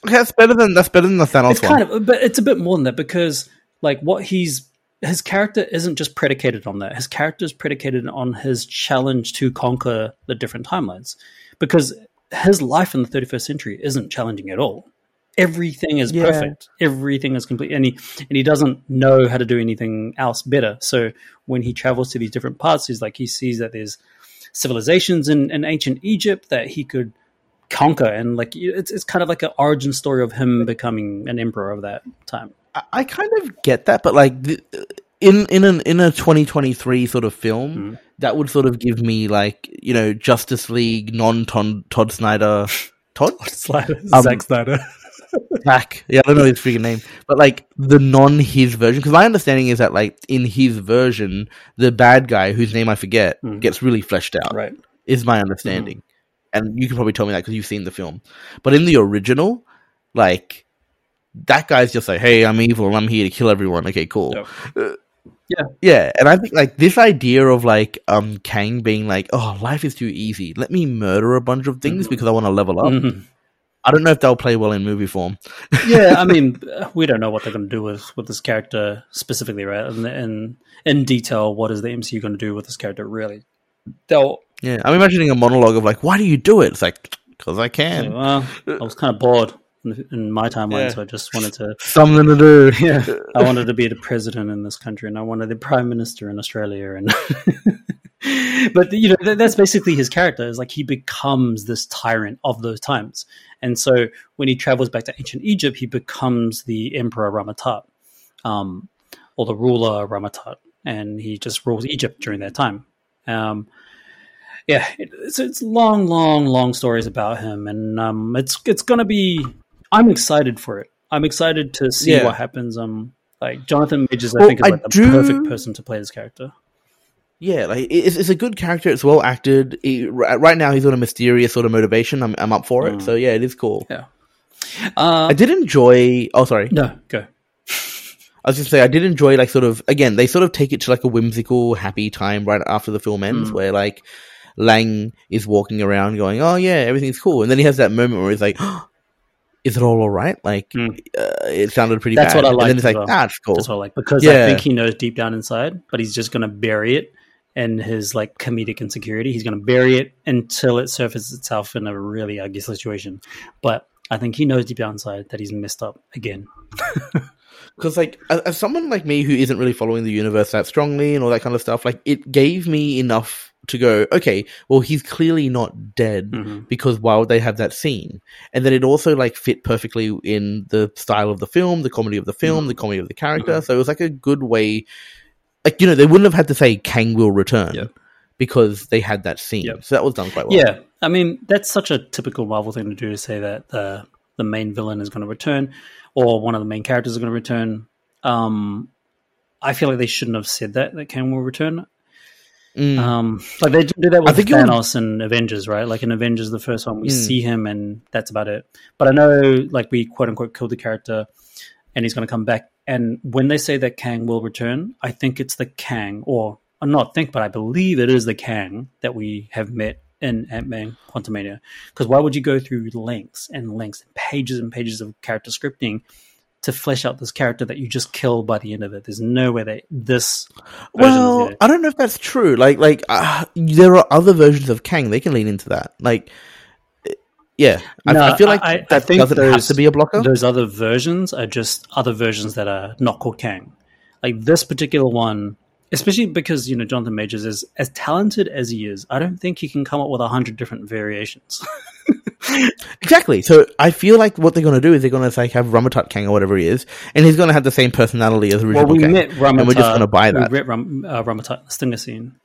That's better than that's better than the Thanos it's one. kind of but it's a bit more than that because like what he's his character isn't just predicated on that. His character is predicated on his challenge to conquer the different timelines. Because his life in the 31st century isn't challenging at all. Everything is Yeah. perfect. Everything is complete. And he and he doesn't know how to do anything else better. So when he travels to these different parts he's like he sees that there's civilizations in, in ancient egypt that he could conquer and like it's, it's kind of like an origin story of him becoming an emperor of that time I, I kind of get that, but like th- in in an in a 2023 sort of film, Mm. that would sort of give me like you know Justice League non Todd Snyder Todd Snyder, Um, Zack Snyder. Zack. Yeah, I don't know his freaking name, but like the non his version. Because my understanding is that like in his version, the bad guy whose name I forget Mm. gets really fleshed out. right. Is my understanding, and you can probably tell me that because you've seen the film. But in the original, like that guy's just like, "Hey, I'm evil. and I'm here to kill everyone." Okay, cool. Yeah. Yeah. Yeah, and I think like this idea of like um Kang being like, "Oh, life is too easy. Let me murder a bunch of things Mhm. because I want to level up." Mhm. I don't know if they'll play well in movie form. yeah, I mean, we don't know what they're going to do with with this character specifically, right? And in in detail, what is the MCU going to do with this character? Really, they'll. Yeah, I'm imagining a monologue of like, "Why do you do it?" It's like because I can. Well, I was kind of bored in, in my timeline, yeah. so I just wanted to something to do. Yeah, I wanted to be the president in this country, and I wanted the prime minister in Australia, and but you know that's basically his character. Is like he becomes this tyrant of those times, and so when he travels back to ancient Egypt, he becomes the emperor Rama-Tut, um, or the ruler Rama-Tut, and he just rules Egypt during that time. Um, yeah, it's it's long, long, long stories about him, and um, it's it's gonna be. I'm excited for it. I'm excited to see yeah. what happens. Um, like Jonathan Majors, I well, think is like I the do... perfect person to play this character. Yeah, like it's, it's a good character. It's well acted. He, right now, he's on a mysterious sort of motivation. I'm I'm up for it. Mm. So yeah, it is cool. Yeah. Uh, I did enjoy. Oh, sorry. No, go. I was just say I did enjoy like sort of again they sort of take it to like a whimsical, happy time right after the film ends, mm. where like Lang is walking around going, "Oh yeah, everything's cool," and then he has that moment where he's like, oh, "Is it all alright?" Like mm. uh, it sounded pretty. That's bad. what I like. And then it's like, well. "Ah, it's cool." That's what I like because yeah. I think he knows deep down inside, but he's just gonna bury it in his like comedic insecurity. He's gonna bury it until it surfaces itself in a really ugly situation. But I think he knows deep down inside that he's messed up again. because like as, as, someone like me who isn't really following the universe that strongly and all that kind of stuff like it gave me enough to go, okay, well, he's clearly not dead mm-hmm. because why would they have that scene? And then it also like fit perfectly in the style of the film, the comedy of the film, mm-hmm. the comedy of the character. Mm-hmm. So it was like a good way, like, you know, they wouldn't have had to say Kang will return. Yep. Because they had that scene, yep. so that was done quite well. Yeah, I mean that's such a typical Marvel thing to do to say that the the main villain is going to return, or one of the main characters is going to return. Um, I feel like they shouldn't have said that that Kang will return. Mm. Um, like they do that with Thanos and Avengers, right? Like in Avengers, the first one, we mm. see him and that's about it. But I know, like, we quote unquote killed the character and he's going to come back. And when they say that Kang will return, I think it's the Kang, or I'm not think, but I believe it is the Kang that we have met in Ant Man Quantumania. Because why would you go through lengths and lengths and pages and pages of character scripting to flesh out this character that you just kill by the end of it. There's no way that this. Well, I don't know if that's true. Like, like uh, there are other versions of Kang. They can lean into that. Like, yeah, no, I, I, feel like I, that I think doesn't those, have to be a blocker. Those other versions are just other versions that are not called Kang. Like this particular one, especially because you know Jonathan Majors is as talented as he is. I don't think he can come up with a hundred different variations. exactly. So I feel like what they're going to do is they're going to like have Rama-Tut Kang or whatever he is, and he's going to have the same personality as original well, we Kang. Met Rama-Tut, and we're just going to buy that. We met Ram, uh, Rama-Tut Stinger scene.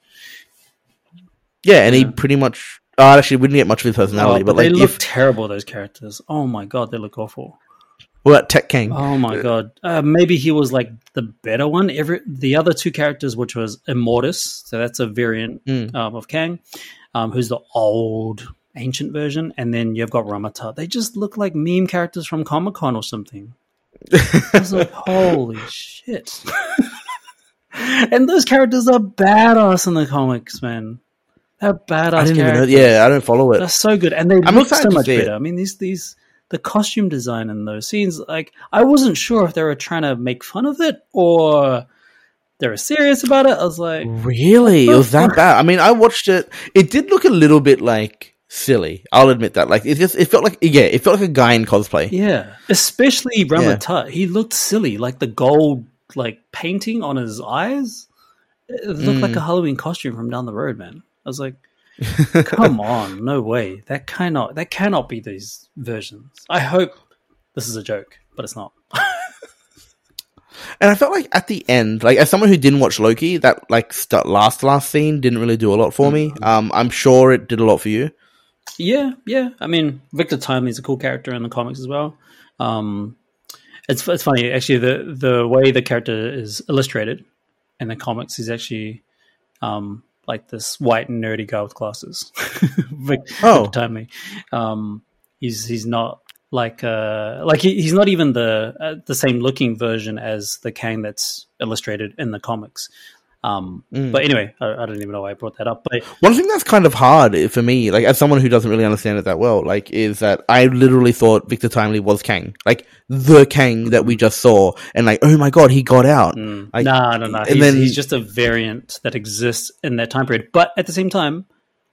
Yeah, and yeah. he pretty much. Oh, actually, we didn't get much of his personality, oh, but, but, like, they look terrible. Those characters. Oh my god, they look awful. What Tech Kang? Oh my god. Uh, maybe he was like the better one. Every the other two characters, which was Immortus, so that's a variant mm. um, of Kang, um, who's the old ancient version, and then you've got Rama-Tut. They just look like meme characters from Comic Con or something. I was like, holy shit. and those characters are badass in the comics, man. They're badass. I didn't characters. even know. Yeah, I don't follow it. They're so good, and they I'm look so much better. It. I mean, these these the costume design in those scenes, like I wasn't sure if they were trying to make fun of it or they were serious about it. I was like, really? It was that bad? I mean, I watched it. It did look a little bit like silly. I'll admit that. Like it just it felt like yeah, it felt like a guy in cosplay. Yeah, especially Rama-Tut. Yeah. He looked silly, like the gold like painting on his eyes. It looked mm. like a Halloween costume from down the road, man. I was like, come on, no way. That cannot that cannot be these versions. I hope this is a joke, but it's not. And I felt like at the end, like as someone who didn't watch Loki, that like st- last last scene didn't really do a lot for me. Mm. Um, I'm sure it did a lot for you. Yeah, yeah. I mean, Victor Timely is a cool character in the comics as well. Um, it's it's funny actually the the way the character is illustrated in the comics is actually um, like this white and nerdy guy with glasses. Vic, oh. Victor Timely. Um, he's he's not like uh like he, he's not even the uh, the same looking version as the Kang that's illustrated in the comics. Um, Mm. But anyway, I, I don't even know why I brought that up. But One thing that's kind of hard for me, like as someone who doesn't really understand it that well, like is that I literally thought Victor Timely was Kang, like the Kang that we just saw, and like oh my god, he got out. Mm. Like, no, no, no. and He's, then- he's just a variant that exists in that time period. But at the same time,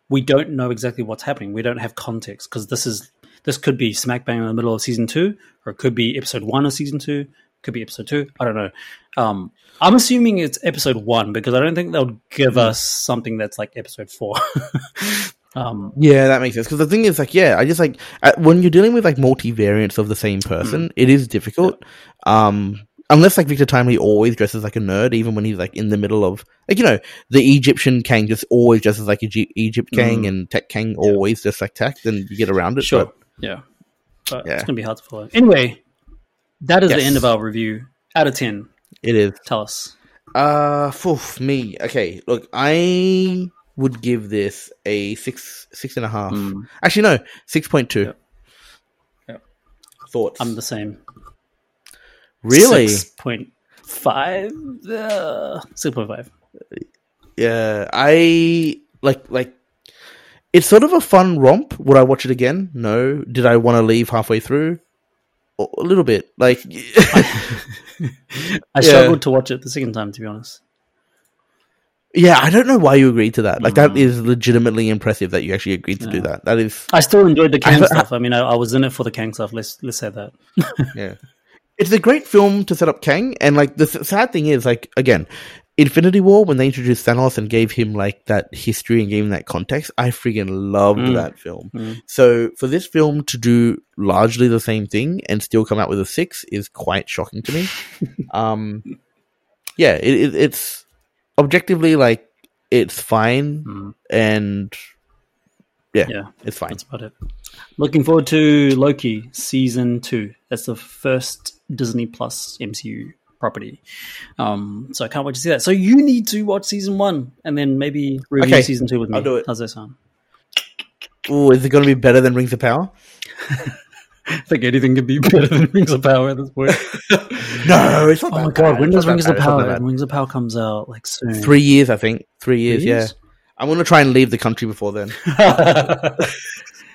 we don't know exactly what's happening. We don't have context because this is this could be smack bang in the middle of season two, or it could be episode one of season two. Could be episode two. I don't know. Um, I'm assuming it's episode one because I don't think they'll give us something that's like episode four. um, Yeah, that makes sense. Because the thing is, like, yeah, I just like uh, when you're dealing with like multivariants of the same person, it is difficult. Um, unless like Victor Timely always dresses like a nerd, even when he's like in the middle of like you know the Egyptian Kang just always dresses like Egy- Egypt Kang Mhm. and Tech Kang always just like Tech, then you get around it. Sure. but- Yeah. But Yeah. it's going to be hard to follow. Anyway, that is the end of our review. Out of 10, it is. tell us. Uh, for me, okay. Look, I would give this a six, six and a half. Mm, Actually, no, six point two. Yep. Yep. Thoughts? I'm the same. really? 6.5? Uh, 6.5. Yeah, I like like. It's sort of a fun romp. Would I watch it again? No. Did I want to leave halfway through? A little bit. Like, I struggled to watch it the second time, to be honest. yeah, I don't know why you agreed to that. Like, that Mm. is legitimately impressive that you actually agreed to do that. That is, I still enjoyed the Kang I- stuff. I mean, I, I was in it for the Kang stuff. Let's let's say that. yeah. It's a great film to set up Kang, and like the sad thing is, like again, Infinity War when they introduced Thanos and gave him like that history and gave him that context, I freaking loved Mm. that film. Mm. So for this film to do largely the same thing and still come out with a six is quite shocking to me. um, yeah, it, it, it's objectively like it's fine Mm. and yeah, Yeah, it's fine. that's about it. Looking forward to Loki season two. That's the first Disney Plus MCU property. Um, so I can't wait to see that. So you need to watch season one and then maybe review Okay, season two with me. I'll do it. How's that sound? Ooh, is it going to be better than Rings of Power? I think anything could be better than Rings of Power at this point. No, it's not. oh my bad. god, when does Rings of It's Power? Rings of Power comes out like soon. Three years, I think. Three years, Three years? yeah. I'm gonna try and leave the country before then.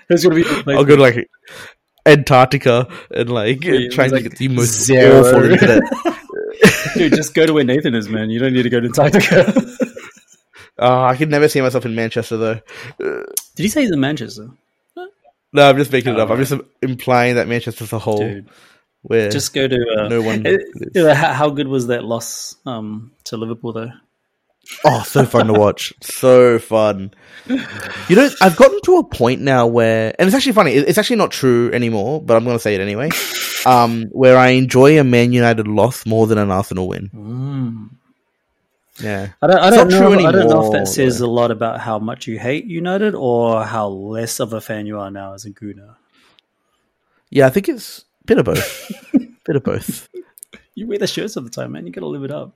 There's gonna be like, I'll go to like Antarctica and like Yeah, try and like get the most zero. awful internet. Dude, just go to where Nathan is, man. You don't need to go to Antarctica. Uh, I could never see myself in Manchester though. Did he say he's in Manchester? no, I'm just making it Oh, up. I'm just implying that Manchester's a hole Dude, where just go to. Uh, no one. Lives. how, how good was that loss um, to Liverpool, though? Oh, so fun to watch. So fun. You know, I've gotten to a point now where, and it's actually funny. It's actually not true anymore, but I'm going to say it anyway. Um, where I enjoy a Man United loss more than an Arsenal win. Mm. Yeah. I don't, I don't know. true I don't know if that says a lot about how much you hate United or how less of a fan you are now as a Gooner. Yeah, I think it's a bit of both. bit of both. You wear the shirts all the time, man. You gotta live it up.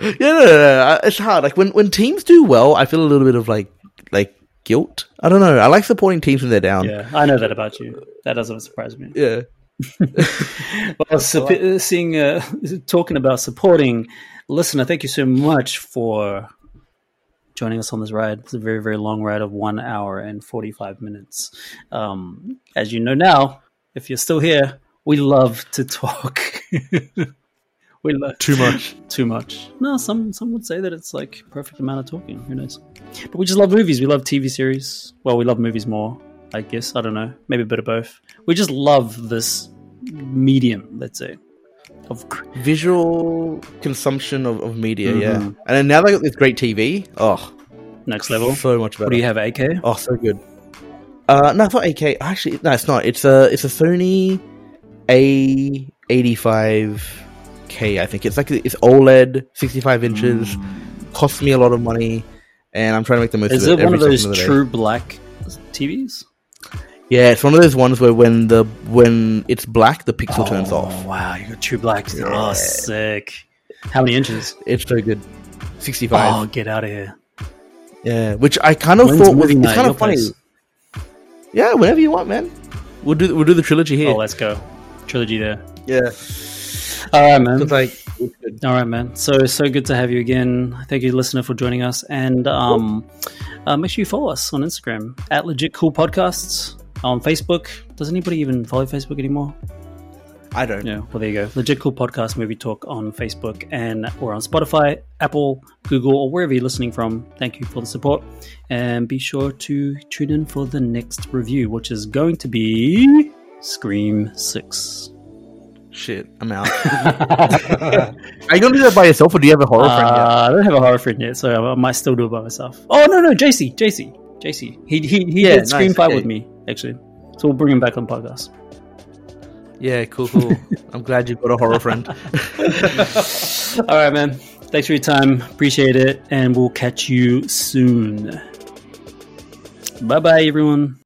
Yeah, no, no, no, it's hard. Like when when teams do well, I feel a little bit of like like guilt. I don't know. I like supporting teams when they're down. Yeah, I know that about you. That doesn't surprise me. Yeah. Well, seeing, uh, talking about supporting, listener, thank you so much for joining us on this ride. It's a very, very long ride of one hour and 45 minutes. Um, as you know now, if you're still here, we love to talk. we love Too much. too much. No, some some would say that it's like perfect amount of talking. Who knows? But we just love movies. We love TV series. Well, we love movies more. I guess I don't know. Maybe a bit of both. We just love this medium. Let's say of Visual consumption of, of media, yeah. Mhm. And then now they got this great TV. Oh, next level. so much better. What do you have? AK. Oh, so good. Uh, no, it's not AK. Actually, no, it's not. It's a it's a Sony A eighty five K. I think it's like it's OLED, sixty five inches. Cost me a lot of money, and I'm trying to make the most Is of it it. one of those day. true black TVs? Yeah, it's one of those ones where when the when it's black, the pixel turns off. Oh, Wow, you got true black. Yeah. Oh, sick. How many inches? It's so good. Sixty Oh, get out of here. Yeah, which I kind of When's thought was it's kind of funny. place? Yeah, whenever you want, man. We'll do we'll do the trilogy here. Oh, let's go. Trilogy there. yeah, All right, man. like All right, man. So so good to have you again. Thank you, listener, for joining us. And um, uh, make sure you follow us on Instagram at Legit Cool Podcasts on Facebook. Does anybody even follow Facebook anymore? I don't. Yeah, well, there you go. Legit Cool Podcast Movie Talk on Facebook, and we're on Spotify, Apple, Google, or wherever you're listening from. Thank you for the support, and be sure to tune in for the next review, which is going to be Scream Six. Shit, I'm out. Are you gonna do that by yourself, or do you have a horror friend yet? Uh, I don't have a horror friend yet, so I might still do it by myself. Oh no, no, JC, JC, JC. He he he Yeah, did Scream nice, Five yeah. with me actually, so we'll bring him back on podcast. Yeah, cool, cool. I'm glad you've got a horror friend. All right, man. Thanks for your time. Appreciate it, and we'll catch you soon. Bye, bye, everyone.